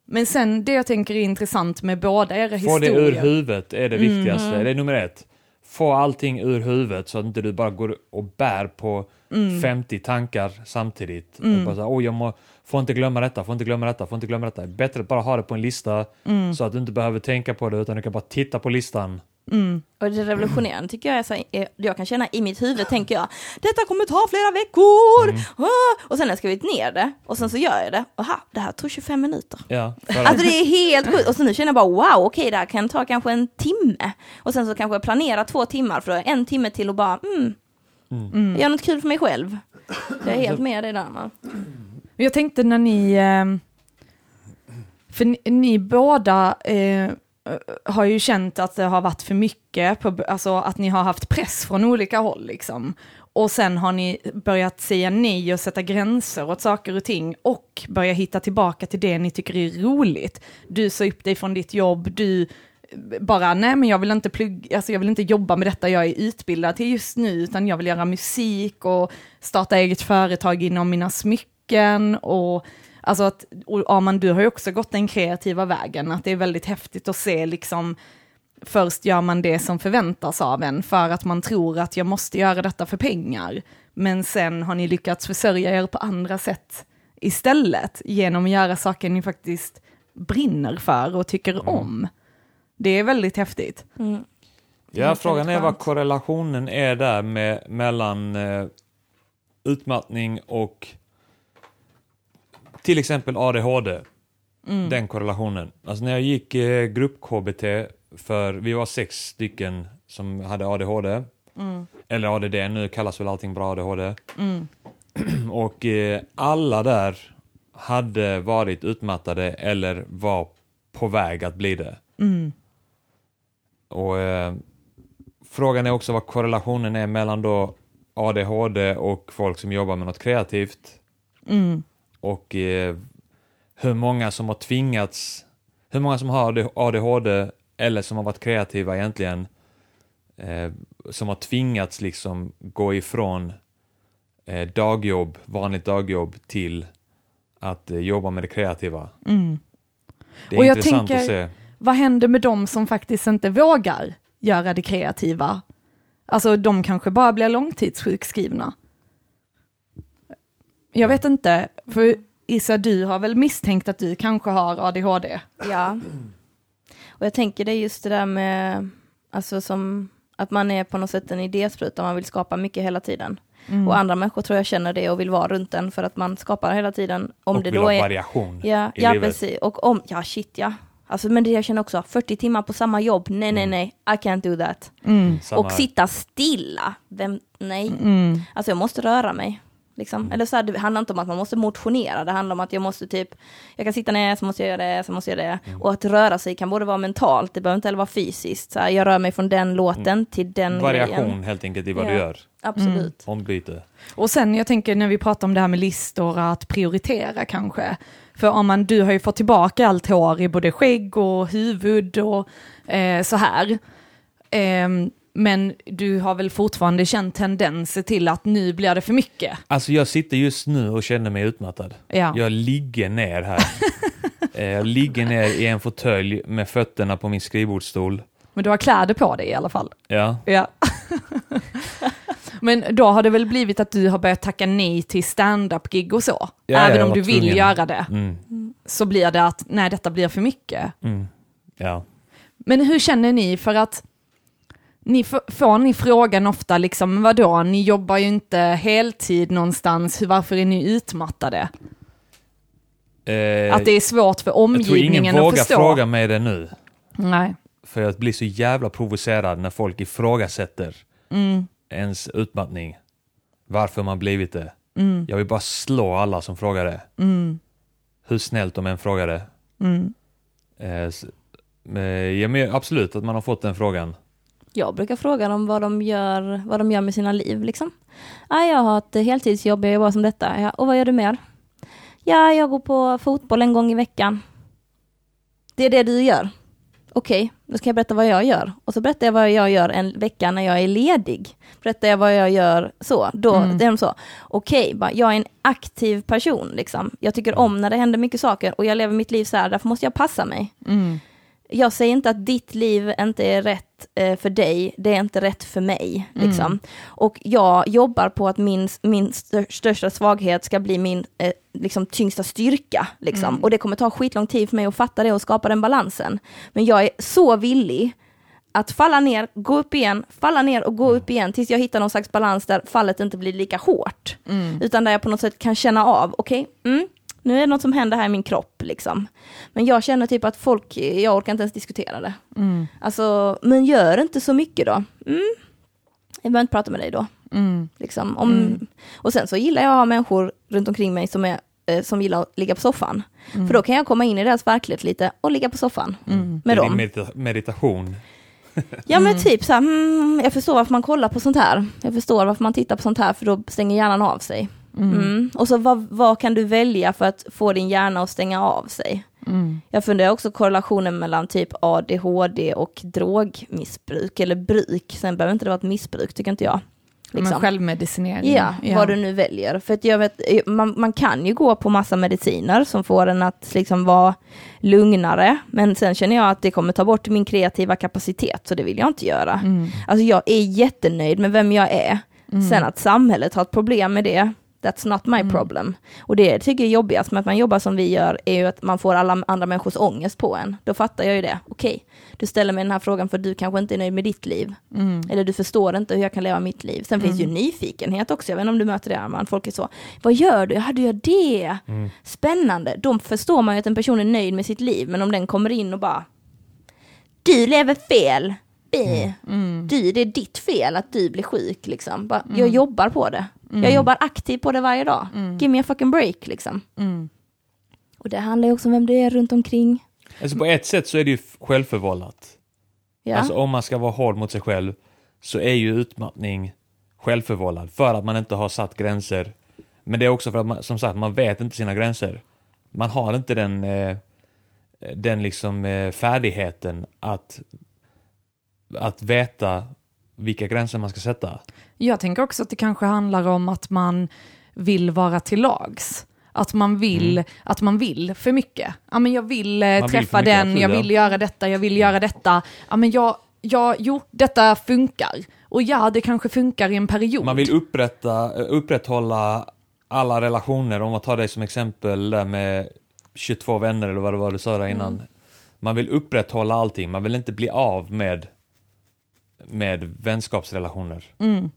Men sen det jag tänker är intressant med båda era historier. Få det ur huvudet är det viktigaste, mm. det är nummer ett. Få allting ur huvudet så att inte du bara går och bär på mm. 50 tankar samtidigt. Mm. bara så, oh, jag må, får inte glömma detta, får inte glömma detta, får inte glömma detta. Bättre att bara ha det på en lista mm. så att du inte behöver tänka på det utan du kan bara titta på listan Mm. Och det revolutionerande tycker jag är så jag kan känna i mitt huvud tänker jag, detta kommer ta flera veckor! Mm. Ah! Och sen har jag skrivit ner det och sen så gör jag det, aha, det här tog 25 minuter. Ja, alltså det är helt sjukt, och så nu känner jag bara wow, okej okay, det här kan ta kanske en timme. Och sen så kanske jag planerar två timmar för då är en timme till och bara, mm, mm. gör något kul för mig själv. Jag är helt med dig där. Man. Jag tänkte när ni, eh, för ni, ni båda Eh, Eh, har ju känt att det har varit för mycket, på, alltså att ni har haft press från olika håll liksom. Och sen har ni börjat säga nej och sätta gränser åt saker och ting och börja hitta tillbaka till det ni tycker är roligt. Du sa upp dig från ditt jobb, du eh, bara, nej men jag vill inte plugga, alltså jag vill inte jobba med detta jag är utbildad till just nu, utan jag vill göra musik och starta eget företag inom mina smycken och Alltså att, och Arman, du har ju också gått den kreativa vägen, att det är väldigt häftigt att se liksom, först gör man det som förväntas av en för att man tror att jag måste göra detta för pengar. Men sen har ni lyckats försörja er på andra sätt istället genom att göra saker ni faktiskt brinner för och tycker mm. om. Det är väldigt häftigt. Mm. Ja, frågan är vad korrelationen är där med, mellan eh, utmattning och till exempel ADHD. Mm. Den korrelationen. Alltså när jag gick eh, grupp-KBT, för vi var sex stycken som hade ADHD. Mm. Eller ADD, nu kallas väl allting bra ADHD. Mm. Och eh, alla där hade varit utmattade eller var på väg att bli det. Mm. Och eh, Frågan är också vad korrelationen är mellan då ADHD och folk som jobbar med något kreativt. Mm och eh, hur många som har tvingats, hur många som har ADHD eller som har varit kreativa egentligen, eh, som har tvingats liksom gå ifrån eh, dagjobb, vanligt dagjobb till att jobba med det kreativa. Mm. Det är och intressant tänker, att se. Vad händer med dem som faktiskt inte vågar göra det kreativa? Alltså de kanske bara blir långtidssjukskrivna. Jag vet inte, för Issa, du har väl misstänkt att du kanske har ADHD? Ja. Och jag tänker det är just det där med, alltså som, att man är på något sätt en idéspruta, man vill skapa mycket hela tiden. Mm. Och andra människor tror jag känner det och vill vara runt en för att man skapar hela tiden. Om och det vill då ha är, variation ja, i ja, livet. Precis. Och om, ja shit ja. Alltså men det jag känner också, 40 timmar på samma jobb, nej nej mm. nej, I can't do that. Mm. Och sitta stilla, vem, nej. Mm. Alltså jag måste röra mig. Liksom. Mm. Eller så här, det handlar inte om att man måste motionera, det handlar om att jag måste typ, jag kan sitta ner, så måste jag göra det, så måste jag göra det. Mm. Och att röra sig kan både vara mentalt, det behöver inte heller vara fysiskt. Så här, jag rör mig från den låten mm. till den Variation grejen. helt enkelt i vad ja. du gör. Absolut. Mm. Ombyte. Och sen jag tänker när vi pratar om det här med listor, att prioritera kanske. För om man, du har ju fått tillbaka allt hår i både skägg och huvud och eh, så här. Eh, men du har väl fortfarande känt tendenser till att nu blir det för mycket? Alltså jag sitter just nu och känner mig utmattad. Ja. Jag ligger ner här. Eh, jag ligger ner i en fåtölj med fötterna på min skrivbordsstol. Men du har kläder på dig i alla fall? Ja. ja. Men då har det väl blivit att du har börjat tacka nej till stand-up-gig och så? Ja, Även om du vill tvungen. göra det, Mm. så blir det att nej, detta blir för mycket. Mm. Ja. Men hur känner ni för att ni får ni frågan ofta liksom, vadå, ni jobbar ju inte heltid någonstans, varför är ni utmattade? Eh, Att det är svårt för jag tror omgivningen ingen att vågar förstå. fråga mig det nu. Nej. För jag blir så jävla provocerad när folk ifrågasätter Mm. ens utmattning. Varför man blivit det. Mm. Jag vill bara slå alla som frågar det. Mm. Hur snällt de än frågar det. Mm. Eh, eh, ja, men absolut att man har fått den frågan. Jag brukar fråga dem vad de gör, vad de gör med sina liv liksom. Ja, jag har ett heltidsjobb, jag jobbar som detta. Ja, och vad gör du mer? Ja, jag går på fotboll en gång i veckan. Det är det du gör. Okej, då ska jag berätta vad jag gör. Och så berättar jag vad jag gör en vecka när jag är ledig. Berättar jag vad jag gör så. Då, Mm. det är de så. Okej, bara, jag är en aktiv person liksom. Jag tycker om när det händer mycket saker och jag lever mitt liv så här, därför måste jag passa mig. Mm. Jag säger inte att ditt liv inte är rätt eh, för dig, det är inte rätt för mig. Liksom. Mm. Och jag jobbar på att min, min stör, största svaghet ska bli min eh, liksom, tyngsta styrka. Liksom. Mm. Och det kommer ta skitlång tid för mig att fatta det och skapa den balansen. Men jag är så villig att falla ner, gå upp igen, falla ner och gå upp igen tills jag hittar någon slags balans där fallet inte blir lika hårt. Mm. Utan där jag på något sätt kan känna av, okej, mm, nu är det något som händer här i min kropp liksom. Men jag känner typ att folk, jag orkar inte ens diskutera det. Mm. Alltså, men gör inte så mycket då. Mm. Jag behöver inte prata med dig då. Mm. Liksom. Om, Mm. Och sen så gillar jag att ha människor runt omkring mig som, är, eh, som gillar att ligga på soffan. Mm. För då kan jag komma in i deras verklighet lite och ligga på soffan Mm. med det är dem. medita- meditation. Ja men typ så här, mm, jag förstår varför man kollar på sånt här. Jag förstår varför man tittar på sånt här för då stänger hjärnan av sig. Mm. Och så vad, vad kan du välja för att få din hjärna att stänga av sig? Mm. Jag funderar också korrelationen mellan typ ADHD och drogmissbruk eller bruk. Sen behöver inte det vara ett missbruk tycker inte jag. Men Liksom. självmedicinering. Ja, vad du nu väljer. För att jag vet, man, man kan ju gå på massa mediciner som får en att liksom vara lugnare. Men sen känner jag att det kommer ta bort min kreativa kapacitet, så det vill jag inte göra. Mm. Alltså jag är jättenöjd med vem jag är. Mm. Sen att samhället har ett problem med det, that's not my Mm. problem. Och det jag tycker är jobbigast med att man jobbar som vi gör, är ju att man får alla andra människors ångest på en. Då fattar jag ju det. Okej, du ställer mig den här frågan för du kanske inte är nöjd med ditt liv. Mm. Eller du förstår inte hur jag kan leva mitt liv. Sen finns ju nyfikenhet också, jag vet inte om du möter det Arman, folk är så, vad gör du? Ja, du gör det. Mm. Spännande. Då förstår man ju att en person är nöjd med sitt liv, men om den kommer in och bara, du lever fel. Äh. Mm. Du, det är ditt fel att du blir sjuk liksom. Bara, Jag Mm. jobbar på det. Jag jobbar aktivt på det varje dag. Mm. Give me a fucking break liksom. Mm. Och det handlar ju också om vem du är runt omkring. Alltså på ett sätt så är det ju självförvållat. Ja. Alltså om man ska vara hård mot sig själv så är ju utmattning självförvållad för att man inte har satt gränser. Men det är också för att man, som sagt, man vet inte sina gränser. Man har inte den, eh, den liksom eh, färdigheten att, att veta vilka gränser man ska sätta. Jag tänker också att det kanske handlar om att man vill vara till lags. Att man vill, Mm. att man vill för mycket. Ja, men jag vill eh, vill träffa mycket, den, jag ja. vill göra detta, jag vill göra detta. Ja, men jag, jag, jo, detta funkar. Och ja, det kanske funkar i en period. Man vill upprätta, eh, upprätthålla alla relationer, om man tar dig som exempel där med 22 vänner eller vad det var du sa där innan. Mm. Man vill upprätthålla allting, man vill inte bli av med, med vänskapsrelationer. Mm.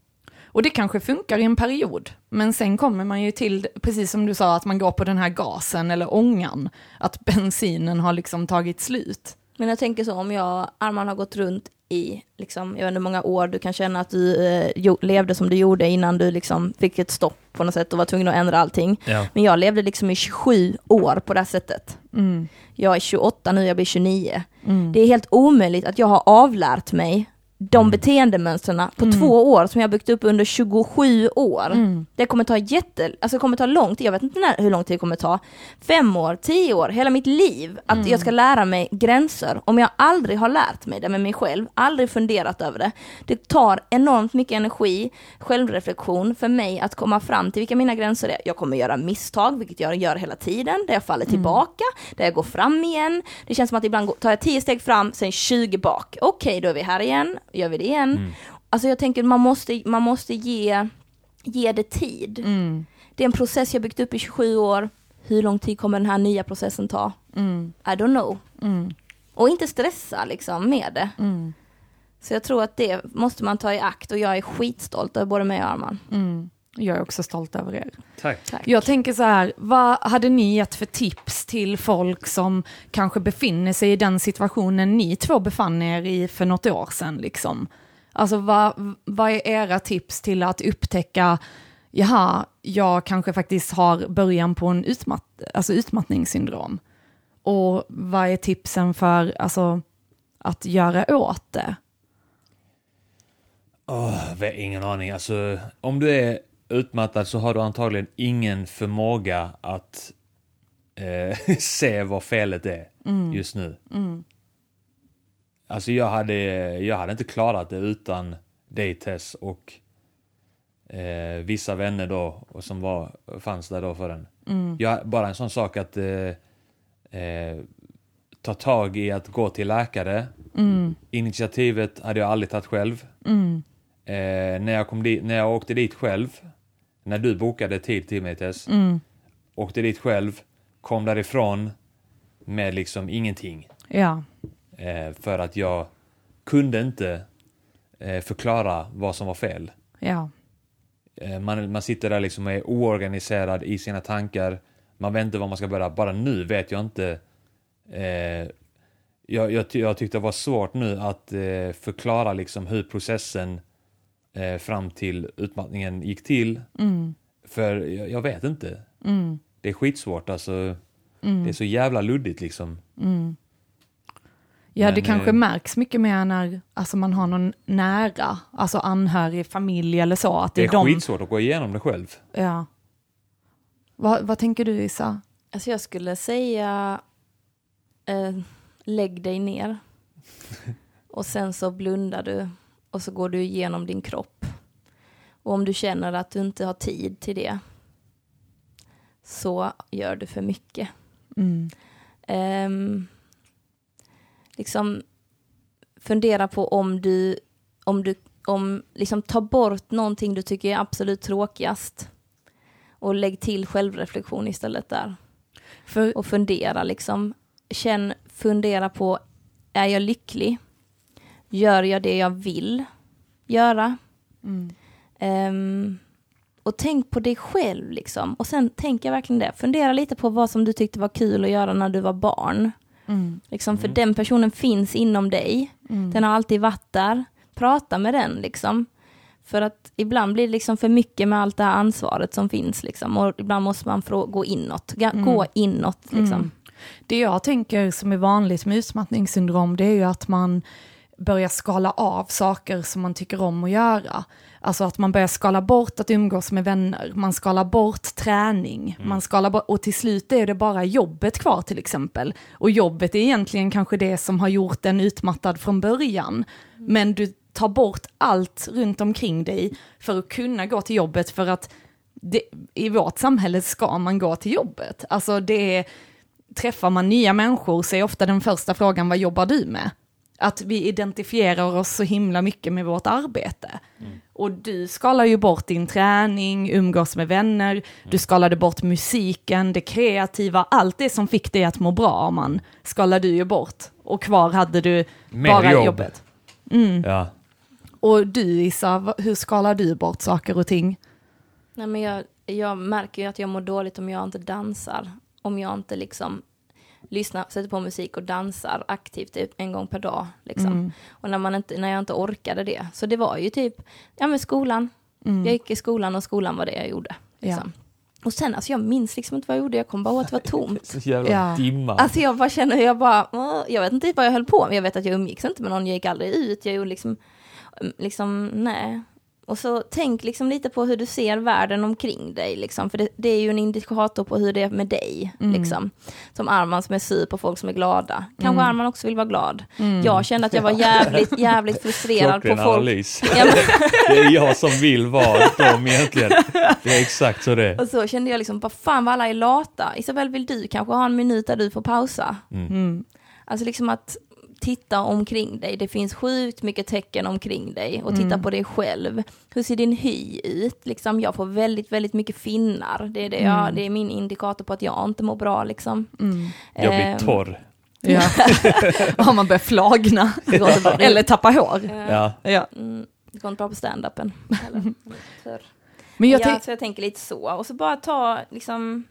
Och det kanske funkar i en period, men sen kommer man ju till, precis som du sa, att man går på den här gasen eller ångan, att bensinen har liksom tagit slut. Men jag tänker så om jag, Arman har gått runt i, liksom, jag vet inte hur många år du kan känna att du eh, levde som du gjorde innan du liksom fick ett stopp på något sätt och var tvungen att ändra allting. Ja. Men jag levde liksom i 27 år på det här sättet. Mm. Jag är 28 nu, jag blir 29. Mm. Det är helt omöjligt att jag har avlärt mig de Mm. beteendemönstren på Mm. två år som jag byggt upp under 27 år. Mm. Det kommer ta jätte, alltså kommer ta lång tid, jag vet inte när, hur lång tid det kommer ta. Fem år, tio år, hela mitt liv. Att Mm. jag ska lära mig gränser. Om jag aldrig har lärt mig det med mig själv, aldrig funderat över det. Det tar enormt mycket energi, självreflektion för mig att komma fram till vilka mina gränser är. Jag kommer göra misstag, vilket jag gör hela tiden, där jag faller tillbaka, där jag går fram igen. Det känns som att ibland tar jag tio steg fram, sen 20 bak. Okej, då är vi här igen, gör vi det igen. Mm. alltså jag tänker man måste, man måste ge, ge det tid. Mm. Det är en process jag byggt upp i 27 år. Hur lång tid kommer den här nya processen ta? Mm. I don't know. Mm. Och inte stressa liksom med det. Mm. Så jag tror att det måste man ta i akt och jag är skitstolt över både mig och Arman. Jag är också stolt över er. Tack. Tack. Jag tänker så här, vad hade ni gett för tips till folk som kanske befinner sig i den situationen ni två befann er i för något år sedan? Liksom? Alltså vad, vad är era tips till att upptäcka, jaha, jag kanske faktiskt har början på en utmatt, alltså utmattningssyndrom? Och vad är tipsen för alltså, att göra åt det? Har ingen aning. Alltså, om du är utmattad så har du antagligen ingen förmåga att eh, se vad felet är just nu. Alltså jag hade, jag hade inte klarat det utan dig Tess och eh, vissa vänner då och som var, fanns där då för en. Jag, bara en sån sak att eh, eh, ta tag i att gå till läkare. Initiativet hade jag aldrig tagit själv. Eh, när, jag kom dit, när jag åkte dit själv, när du bokade tid till mig Tess, åkte dit själv, kom därifrån med liksom ingenting. Ja, Eh, för att jag kunde inte eh, förklara vad som var fel. ja, Eh, man, man sitter där liksom och är oorganiserad i sina tankar. Man vet inte var man ska börja. Bara nu vet jag inte. Eh, jag, jag, jag tyckte det var svårt nu att eh, förklara liksom hur processen eh, fram till utmattningen gick till. För jag, jag vet inte. Det är skitsvårt alltså. Det är så jävla luddigt liksom. Ja, Men, det kanske eh, märks mycket mer när alltså, man har någon nära, alltså anhörig, familj eller så. Att det, Det är är de, skitsvårt att gå igenom det själv. ja. vad, vad tänker du Issa? Alltså jag skulle säga eh, lägg dig ner. Och sen så blundar du och så går du igenom din kropp. Och om du känner att du inte har tid till det så gör du för mycket. Mm. Ehm, liksom fundera på om du, om du, om liksom ta bort någonting du tycker är absolut tråkigast och lägg till självreflektion istället där För, och fundera liksom. Känn, fundera på, är jag lycklig? Gör jag det jag vill göra? mm, Ehm, och tänk på dig själv liksom. Och sen tänker jag verkligen det. Fundera lite på vad som du tyckte var kul att göra när du var barn. mm, Liksom, för den personen finns inom dig. mm, Den har alltid varit där. Prata med den liksom. För att ibland blir det liksom för mycket med allt det här ansvaret som finns liksom. Och ibland måste man gå inåt. Ga- Gå inåt liksom. Mm. Det jag tänker som är vanligt med utmattningssyndrom, det är ju att man börjar skala av saker som man tycker om att göra. Alltså att man börjar skala bort att umgås med vänner, man skalar bort träning, man skalar bort, och till slut är det bara jobbet kvar till exempel. Och jobbet är egentligen kanske det som har gjort en utmattad från början. Men du tar bort allt runt omkring dig för att kunna gå till jobbet för att det, i vårt samhälle ska man gå till jobbet. Alltså det är, träffar man nya människor så är ofta den första frågan, vad jobbar du med? Att vi identifierar oss så himla mycket med vårt arbete. Och du skalar ju bort din träning, umgås med vänner, du skalade bort musiken, det kreativa, allt det som fick dig att må bra, man skalade du ju bort. Och kvar hade du Mer bara jobb. jobbet. Ja. Och du Issa, hur skalar du bort saker och ting? Nej, men jag, jag märker ju att jag mår dåligt om jag inte dansar. Om jag inte liksom lyssnar, sätter på musik och dansar aktivt typ en gång per dag. Liksom. Och när, man inte, när jag inte orkade det. Så det var ju typ, ja men skolan. Jag gick i skolan och skolan var det jag gjorde. Liksom. Och sen, alltså jag minns liksom inte vad jag gjorde, jag kom bara ihåg att det var tomt. Så jävla Ja. dimma. Alltså jag bara känner, jag bara, jag vet inte vad jag höll på med. Jag vet att jag umgicks inte med någon, jag gick aldrig ut, jag gjorde liksom, liksom, nej. Och så tänk liksom lite på hur du ser världen omkring dig, liksom. för det, det är ju en indikator på hur det är med dig. Liksom. Som Arman som är sur på folk som är glada. Kanske Arman också vill vara glad. Jag kände att jag var jävligt, jävligt frustrerad på folk. analys. Ja, men, Det är jag som vill vara dem egentligen. Det är exakt så det är. och så kände jag liksom, vad fan vad alla är lata. Isabel, vill du kanske ha en minut där du får pausa? Mm. Alltså liksom att titta omkring dig. Det finns sjukt mycket tecken omkring dig och titta Mm. på dig själv. Hur ser din hy ut? Liksom, jag får väldigt, väldigt mycket finnar. Det är, det, jag, Mm. det är min indikator på att jag inte mår bra. Liksom. Mm. Jag blir Ehm, torr. Ja. Om man börjar flagna. Eller tappa hår. Ja. Ja. Mm, det går inte bra på stand-upen. Törr. Men jag ja, så jag tänker lite så. Och så bara ta, liksom,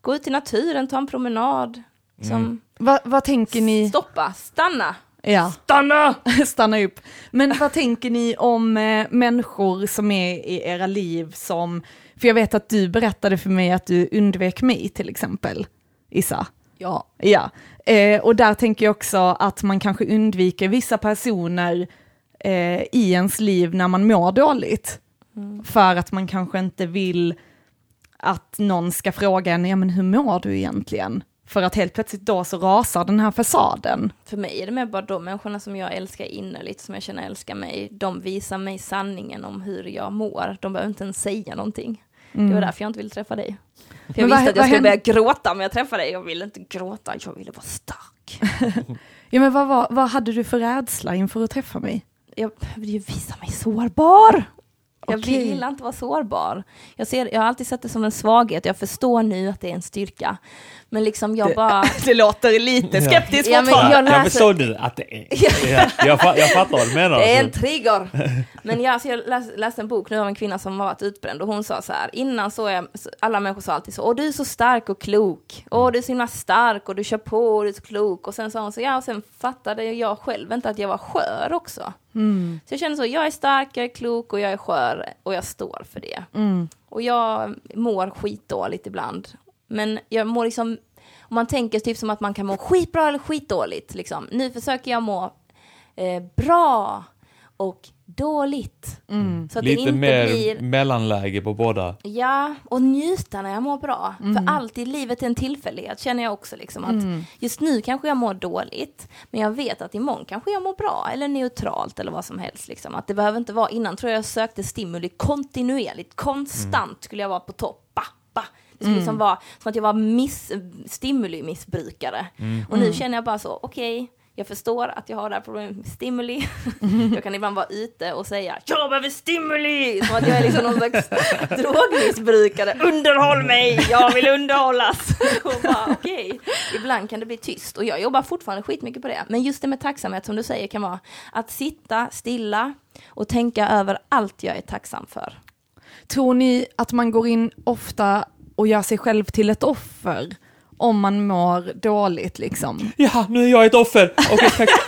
gå ut i naturen, ta en promenad. Liksom, Mm. vad, tänker ni? Stoppa, stanna. Ja. Stanna! Stanna upp. Men vad tänker ni om eh, människor som är i era liv som, för jag vet att du berättade för mig att du undvek mig till exempel, Issa. Ja. Ja, eh, och där tänker jag också att man kanske undviker vissa personer eh, i ens liv när man mår dåligt. För att man kanske inte vill att någon ska fråga en, ja men hur mår du egentligen? För att helt plötsligt då så rasar den här fasaden. För mig är det mer bara de människorna som jag älskar innerligt, som jag känner älskar mig. De visar mig sanningen om hur jag mår. De behöver inte ens säga någonting. Det var därför jag inte ville träffa dig. För jag Mm. Men vad- visste att vad jag skulle hände- börja gråta om jag träffade dig. Jag ville inte gråta, jag ville vara stark. Ja men vad, var, vad hade du för rädsla inför att träffa mig? Jag behövde ju visa mig sårbar. Jag Okej. gillar inte att vara sårbar. Jag, ser, jag har alltid sett det som en svaghet. Jag förstår nu att det är en styrka. Men liksom jag bara... Det låter lite skeptiskt Ja, fortfarande. jag Jag läser- förstod du att det är. Ja, jag, fa- jag fattar vad du menar. Det är en alltså. trigger. Men jag, alltså jag läs, läste en bok nu av en kvinna som har varit utbränd och hon sa så här, innan så är, så- alla människor sa alltid så, åh du är så stark och klok, åh du är så himla stark och du kör på och du är så klok. Och sen sa hon så, ja och sen fattade jag själv inte att jag var skör också. Mm. Så jag kände så, jag är stark, jag är klok och jag är skör och jag står för det. Mm. Och jag mår skitdåligt ibland. Men jag mår liksom, om man tänker typ som att man kan må skitbra eller skitdåligt. Liksom. Nu försöker jag må eh, bra och dåligt. Mm. Så att det Lite inte mer blir, mellanläge på båda. ja, och njuta när jag mår bra. Mm. För allt i livet är en tillfällighet känner jag också. Liksom, att Mm. Just nu kanske jag mår dåligt, men jag vet att imorgon kanske jag mår bra, eller neutralt eller vad som helst. Liksom. Att det behöver inte vara, innan tror jag jag sökte stimuli kontinuerligt, konstant skulle jag vara på topp. Ba, Det skulle liksom vara som att jag var miss, stimuli-missbrukare. Och nu känner jag bara så, okej, jag förstår att jag har det här problemet med stimuli. jag kan ibland vara ute och säga, jag behöver stimuli! Som att jag är liksom någon slags drogmissbrukare. Underhåll mig, jag vill underhållas! och bara, okej, ibland kan det bli tyst. Och jag jobbar fortfarande skitmycket på det. Men just det med tacksamhet som du säger kan vara att sitta stilla och tänka över allt jag är tacksam för. Tror ni att man går in ofta och gör sig själv till ett offer om man mår dåligt liksom? Ja, nu är jag ett offer. Okej, tack.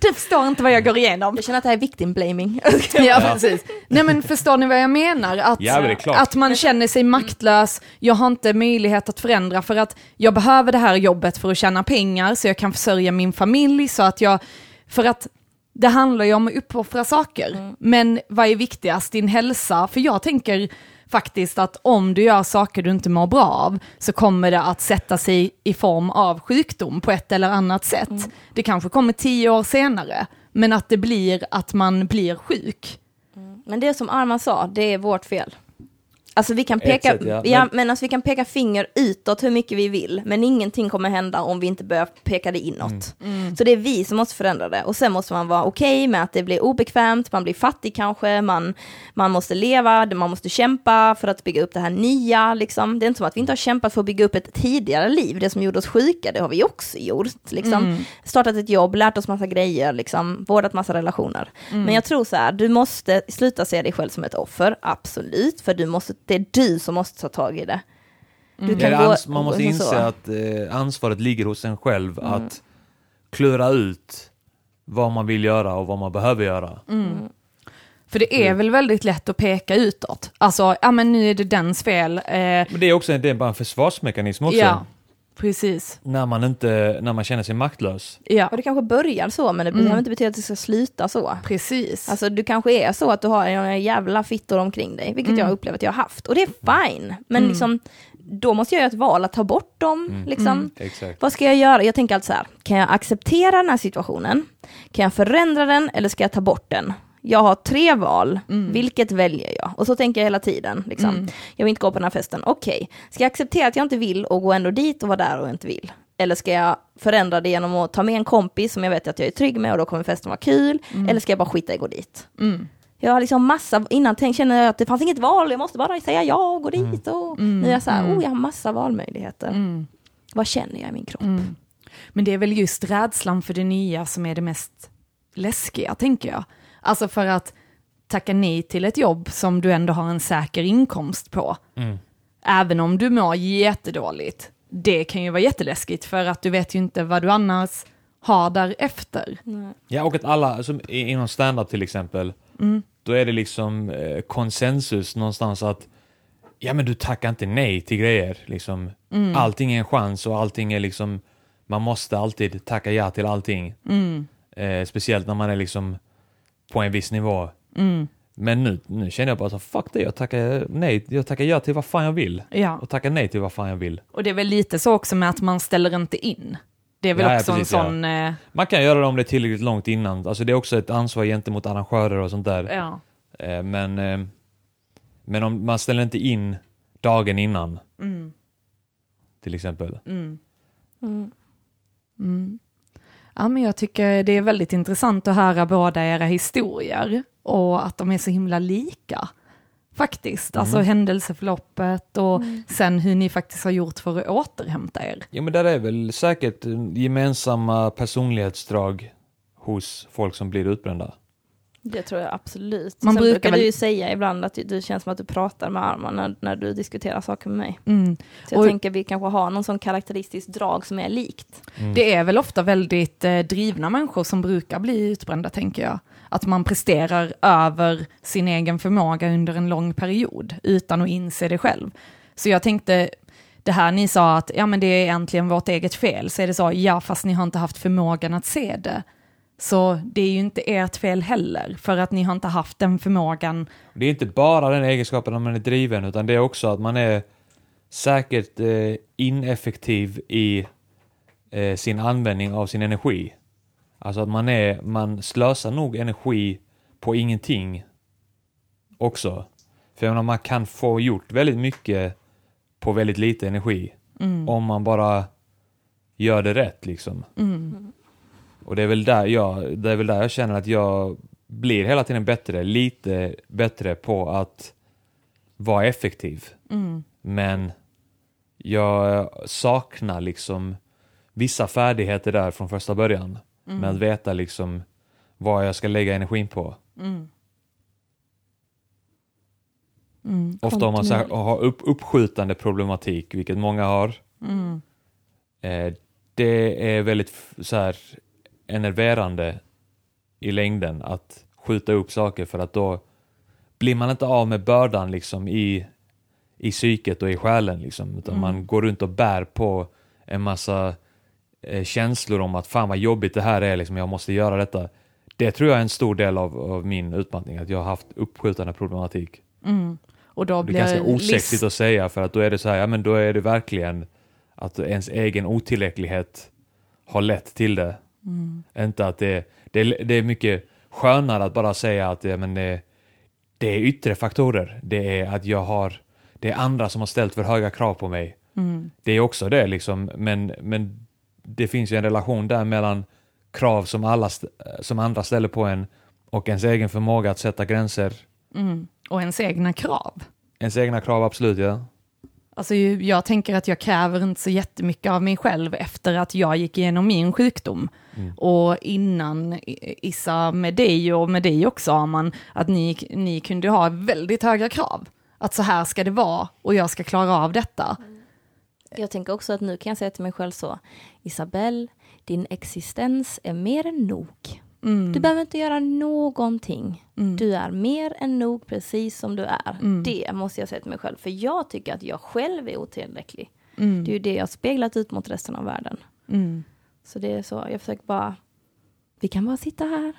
Du förstår inte vad jag går igenom. Jag känner att det här är victim blaming. Ja, precis. Nej men förstår ni vad jag menar? Att, Ja, att man känner sig maktlös, jag har inte möjlighet att förändra för att jag behöver det här jobbet för att tjäna pengar så jag kan försörja min familj så att jag, för att det handlar ju om att uppoffra saker. Men vad är viktigast, din hälsa? För jag tänker faktiskt att om du gör saker du inte mår bra av så kommer det att sätta sig i form av sjukdom på ett eller annat sätt. Det kanske kommer tio år senare, men att det blir att man blir sjuk. Men det som Arman sa, det är vårt fel. Alltså vi kan peka, sätt, ja. ja, Men- alltså vi kan peka finger utåt hur mycket vi vill, men ingenting kommer hända om vi inte börjar peka det inåt. Mm. Så det är vi som måste förändra det. Och sen måste man vara okej med att det blir obekvämt, man blir fattig kanske, man, man måste leva, man måste kämpa för att bygga upp det här nya. Liksom. Det är inte som att vi inte har kämpat för att bygga upp ett tidigare liv, det som gjorde oss sjuka, det har vi också gjort. Liksom. Startat ett jobb, lärt oss massa grejer, liksom, vårdat massa relationer. Men jag tror så här, du måste sluta se dig själv som ett offer, absolut, för du måste, det är du som måste ta tag i det. Du Ja, det gå- ans- man måste gå inse så. att eh, ansvaret ligger hos en själv att klura ut vad man vill göra och vad man behöver göra. För det är väl väldigt lätt att peka utåt. Alltså, ja men nu är det dens fel. Eh, Men det är också det är bara en försvarsmekanism också. ja, precis. När, man inte, när man känner sig maktlös. Ja, Och det kanske börjar så, men det behöver inte betyda att det ska sluta så. precis. Alltså du kanske är så att du har några jävla fittor omkring dig, vilket jag upplever att jag har haft. Och det är fine, men liksom, då måste jag göra ett val att ta bort dem. Liksom. Exakt. Vad ska jag göra? Jag tänker alltså så här, kan jag acceptera den här situationen? Kan jag förändra den eller ska jag ta bort den? Jag har tre val, vilket väljer jag? Och så tänker jag hela tiden. Liksom. Jag vill inte gå på den här festen, okej. Ska jag acceptera att jag inte vill och gå ändå dit och vara där och inte vill? Eller ska jag förändra det genom att ta med en kompis som jag vet att jag är trygg med och då kommer festen vara kul? Eller ska jag bara skita i att gå dit? Mm. Jag har liksom massa, innan tänk, känner jag att det fanns inget val, jag måste bara säga ja och gå dit. Och nu är jag så här, oh jag har massa valmöjligheter. Mm. Vad känner jag i min kropp? Men det är väl just rädslan för det nya som är det mest läskiga, tänker jag. Alltså för att tacka nej till ett jobb som du ändå har en säker inkomst på, Mm. även om du mår jättedåligt, det kan ju vara jätteläskigt för att du vet ju inte vad du annars har därefter. Nej. Ja, och att alla, som i- inom stand-up till exempel, Mm. då är det liksom eh, konsensus någonstans att ja men du tackar inte nej till grejer. Liksom. Mm. Allting är en chans och allting är liksom, man måste alltid tacka ja till allting. Mm. Eh, speciellt när man är liksom på en viss nivå. Mm. Men nu, nu känner jag bara så fuck det, jag tackar nej, jag tackar ja till vad fan jag vill. Ja, Och tackar nej till vad fan jag vill. och det är väl lite så också med att man ställer inte in. Det är väl Ja, ja, också precis, en ja. sån, eh, Man kan göra det om det är tillräckligt långt innan. Alltså det är också ett ansvar gentemot arrangörer och sånt där. ja. Eh, Men, eh, men om man ställer inte in dagen innan, Mm. till exempel. Mm. Mm. Mm. Ja, men jag tycker det är väldigt intressant att höra båda era historier och att de är så himla lika. Faktiskt, alltså Mm. händelseförloppet och sen hur ni faktiskt har gjort för att återhämta er. Ja men där är väl säkert eh, gemensamma personlighetsdrag hos folk som blir utbrända. Det tror jag absolut. Man Sen brukar brukar väl- du ju säga ibland att du, du känns som att du pratar med armarna när, när du diskuterar saker med mig. Mm. Så jag Och- tänker vi kanske har någon sån karaktäristisk drag som är likt. Mm. Det är väl ofta väldigt eh, drivna människor som brukar bli utbrända, tänker jag. Att man presterar över sin egen förmåga under en lång period, utan att inse det själv. Så jag tänkte, det här ni sa att ja, men det är egentligen vårt eget fel, så är det så, ja, fast ni har inte haft förmågan att se det. Så det är ju inte ert fel heller, för att ni har inte haft den förmågan. Det är inte bara den egenskapen att man är driven, utan det är också att man är säkert eh, ineffektiv i eh, sin användning av sin energi. Alltså att man, är, man slösar nog energi på ingenting också. För jag menar, man kan få gjort väldigt mycket på väldigt lite energi. Om man bara gör det rätt liksom. Mm. Och det är, väl där jag, det är väl där jag känner att jag blir hela tiden bättre, lite bättre på att vara effektiv. Mm. Men jag saknar liksom vissa färdigheter där från första början. Med att veta liksom vad jag ska lägga energin på. Mm. Mm. Ofta om man så här, har upp, uppskjutande problematik, vilket många har. Mm. Eh, det är väldigt så här enerverande i längden att skjuta upp saker för att då blir man inte av med bördan liksom i, i psyket och i själen liksom, utan man går runt och bär på en massa eh, känslor om att fan vad jobbigt det här är, liksom, jag måste göra detta. Det tror jag är en stor del av, av min utmattning, att jag har haft uppskjutande problematik. Mm. Och då Det är blir ganska osexigt att säga för att då är det så här, ja men då är det verkligen att ens egen otillräcklighet har lett till det. Mm. Inte att det, det, är, det är mycket skönare att bara säga att men det, det är yttre faktorer. Det är att jag har, det är andra som har ställt för höga krav på mig. Mm. Det är också det liksom, men, men det finns ju en relation där mellan krav som, alla, som andra ställer på en och ens egen förmåga att sätta gränser. Mm. Och ens egna krav. Ens egna krav, absolut ja. Alltså jag tänker att jag kräver inte så jättemycket av mig själv efter att jag gick igenom min sjukdom. Och innan Issa med dig och med dig också Arman, att ni, ni kunde ha väldigt höga krav. Att så här ska det vara och jag ska klara av detta. Jag tänker också att nu kan jag säga till mig själv så, Isabelle, din existens är mer än nog. Mm. Du behöver inte göra någonting. Mm. Du är mer än nog precis som du är. Mm. Det måste jag säga till mig själv, för jag tycker att jag själv är otillräcklig. Mm. Det är ju det jag speglat ut mot resten av världen. Så det är så, jag försöker bara, vi kan bara sitta här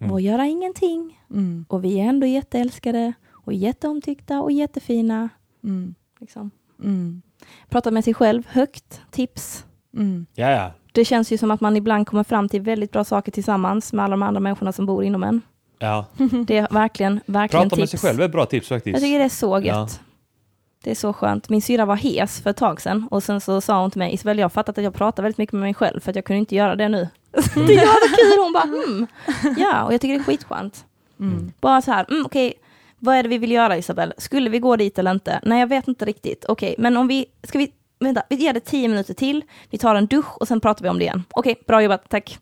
Mm. och göra ingenting. Mm. Och vi är ändå jätteälskade och jätteomtyckta och jättefina. Mm. Liksom. Mm. Prata med sig själv högt, tips. Mm. Ja, ja. Det känns ju som att man ibland kommer fram till väldigt bra saker tillsammans med alla de andra människorna som bor inom en. ja. Det är verkligen, verkligen Prata med tips. sig själv är ett bra tips faktiskt. Jag tycker det är så gött. Ja. Det är så skönt. Min syra var hes för ett tag sedan och sen så sa hon till mig, Isabel jag har fattat att jag pratar väldigt mycket med mig själv för att jag kunde inte göra det nu. det är jättekul, hon bara hmm. Ja, och jag tycker det är skitskönt. Mm. Bara så här, mm, okej, vad är det vi vill göra Isabel? Skulle vi gå dit eller inte? Nej, jag vet inte riktigt. Okej, men om vi, ska vi, vänta, vi ger det tio minuter till, vi tar en dusch och sen pratar vi om det igen. Okej, bra jobbat, tack.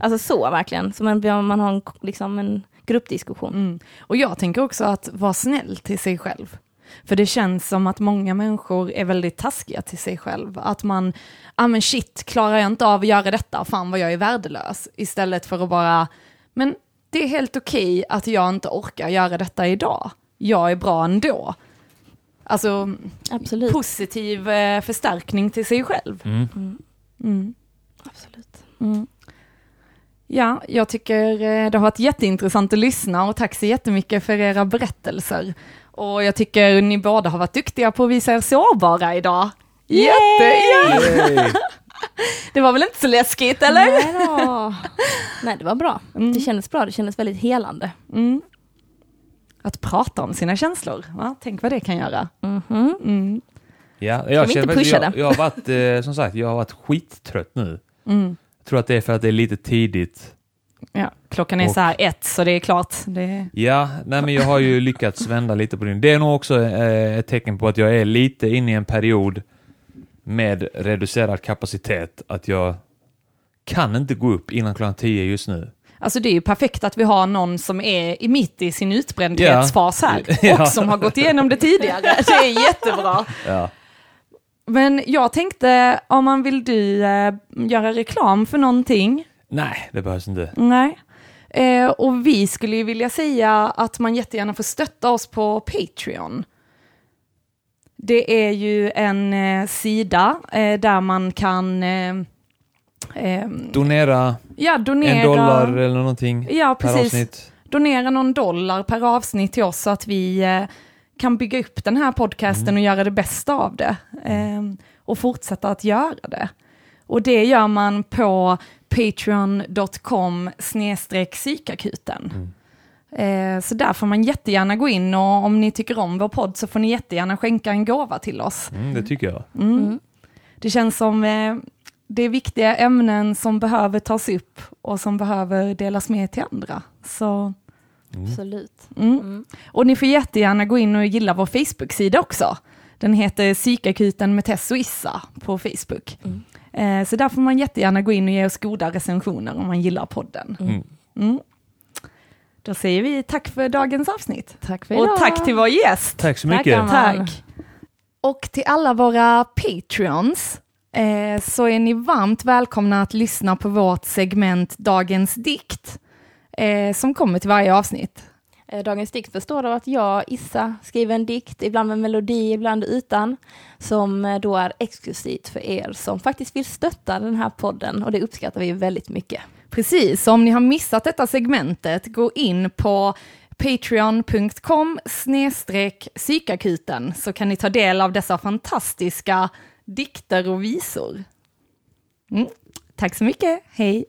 alltså så verkligen, som man, man har en, liksom en gruppdiskussion. Mm. Och jag tänker också att vara snäll till sig själv. För det känns som att många människor är väldigt taskiga till sig själv. Att man, ah men shit, klarar jag inte av att göra detta, fan vad jag är värdelös. Istället för att bara, men det är helt okej okay att jag inte orkar göra detta idag. Jag är bra ändå. Alltså, Absolut. positiv eh, förstärkning till sig själv. Mm. Mm. Mm. Absolut. Mm. Ja, jag tycker eh, det har varit jätteintressant att lyssna och tack så jättemycket för era berättelser. Och jag tycker ni båda har varit duktiga på att visa er sårbara idag. Jätte, ja. Yay. Det var väl inte så läskigt eller? Nej, då. Nej, det var bra. Mm. Det kändes bra, det kändes väldigt helande. Mm. Att prata om sina känslor, va? tänk vad det kan göra. Mhm. Mm. Ja, vi jag, inte känner, pusha jag, jag har varit, eh, som sagt, jag har varit skittrött nu. Mm. Jag tror att det är för att det är lite tidigt. Ja, klockan är Och- så här ett, så det är klart. Det... Ja, nej men jag har ju lyckats vända lite på det. Det är nog också eh, ett tecken på att jag är lite inne i en period med reducerad kapacitet. Att jag kan inte gå upp innan klockan 10 just nu. Alltså det är ju perfekt att vi har någon som är i mitt i sin utbrändhetsfas här Ja. och som har gått igenom det tidigare. Det är jättebra. Ja. Men jag tänkte, om man vill du eh, göra reklam för någonting? Nej, det behövs inte. Nej. Eh, och vi skulle ju vilja säga att man jättegärna får stötta oss på Patreon. Det är ju en eh, sida eh, där man kan eh, eh, Donera ja, donera, en dollar eller någonting ja, per precis. avsnitt. donera någon dollar per avsnitt till oss så att vi kan bygga upp den här podcasten Mm. och göra det bästa av det. Eh, och fortsätta att göra det. Och det gör man på patreon.com psykakuten. Mm. Eh, så där får man jättegärna gå in och om ni tycker om vår podd så får ni jättegärna skänka en gåva till oss. Mm, det tycker jag. Mm. Mm. Det känns som eh, det är viktiga ämnen som behöver tas upp och som behöver delas med till andra. Så. Absolut. mm. Mm. Och ni får jättegärna gå in och gilla vår Facebook-sida också. Den heter Psykakuten med Tess och Issa på Facebook. Mm. Eh, så där får man jättegärna gå in och ge oss goda recensioner om man gillar podden. Mm. Mm. Mm. Då säger vi tack för dagens avsnitt. Tack för Och idag. tack till vår gäst. Tack så Tack, mycket. Anna. Tack. Och till alla våra Patreons eh, så är ni varmt välkomna att lyssna på vårt segment Dagens dikt eh, som kommer till varje avsnitt. Eh, Dagens dikt består av att jag, Issa, skriver en dikt, ibland med melodi, ibland utan, som eh, då är exklusivt för er som faktiskt vill stötta den här podden och det uppskattar vi väldigt mycket. Precis, så om ni har missat detta segmentet, gå in på patreon.com snedstreck psykakuten så kan ni ta del av dessa fantastiska dikter och visor. Mm. Tack så mycket, hej!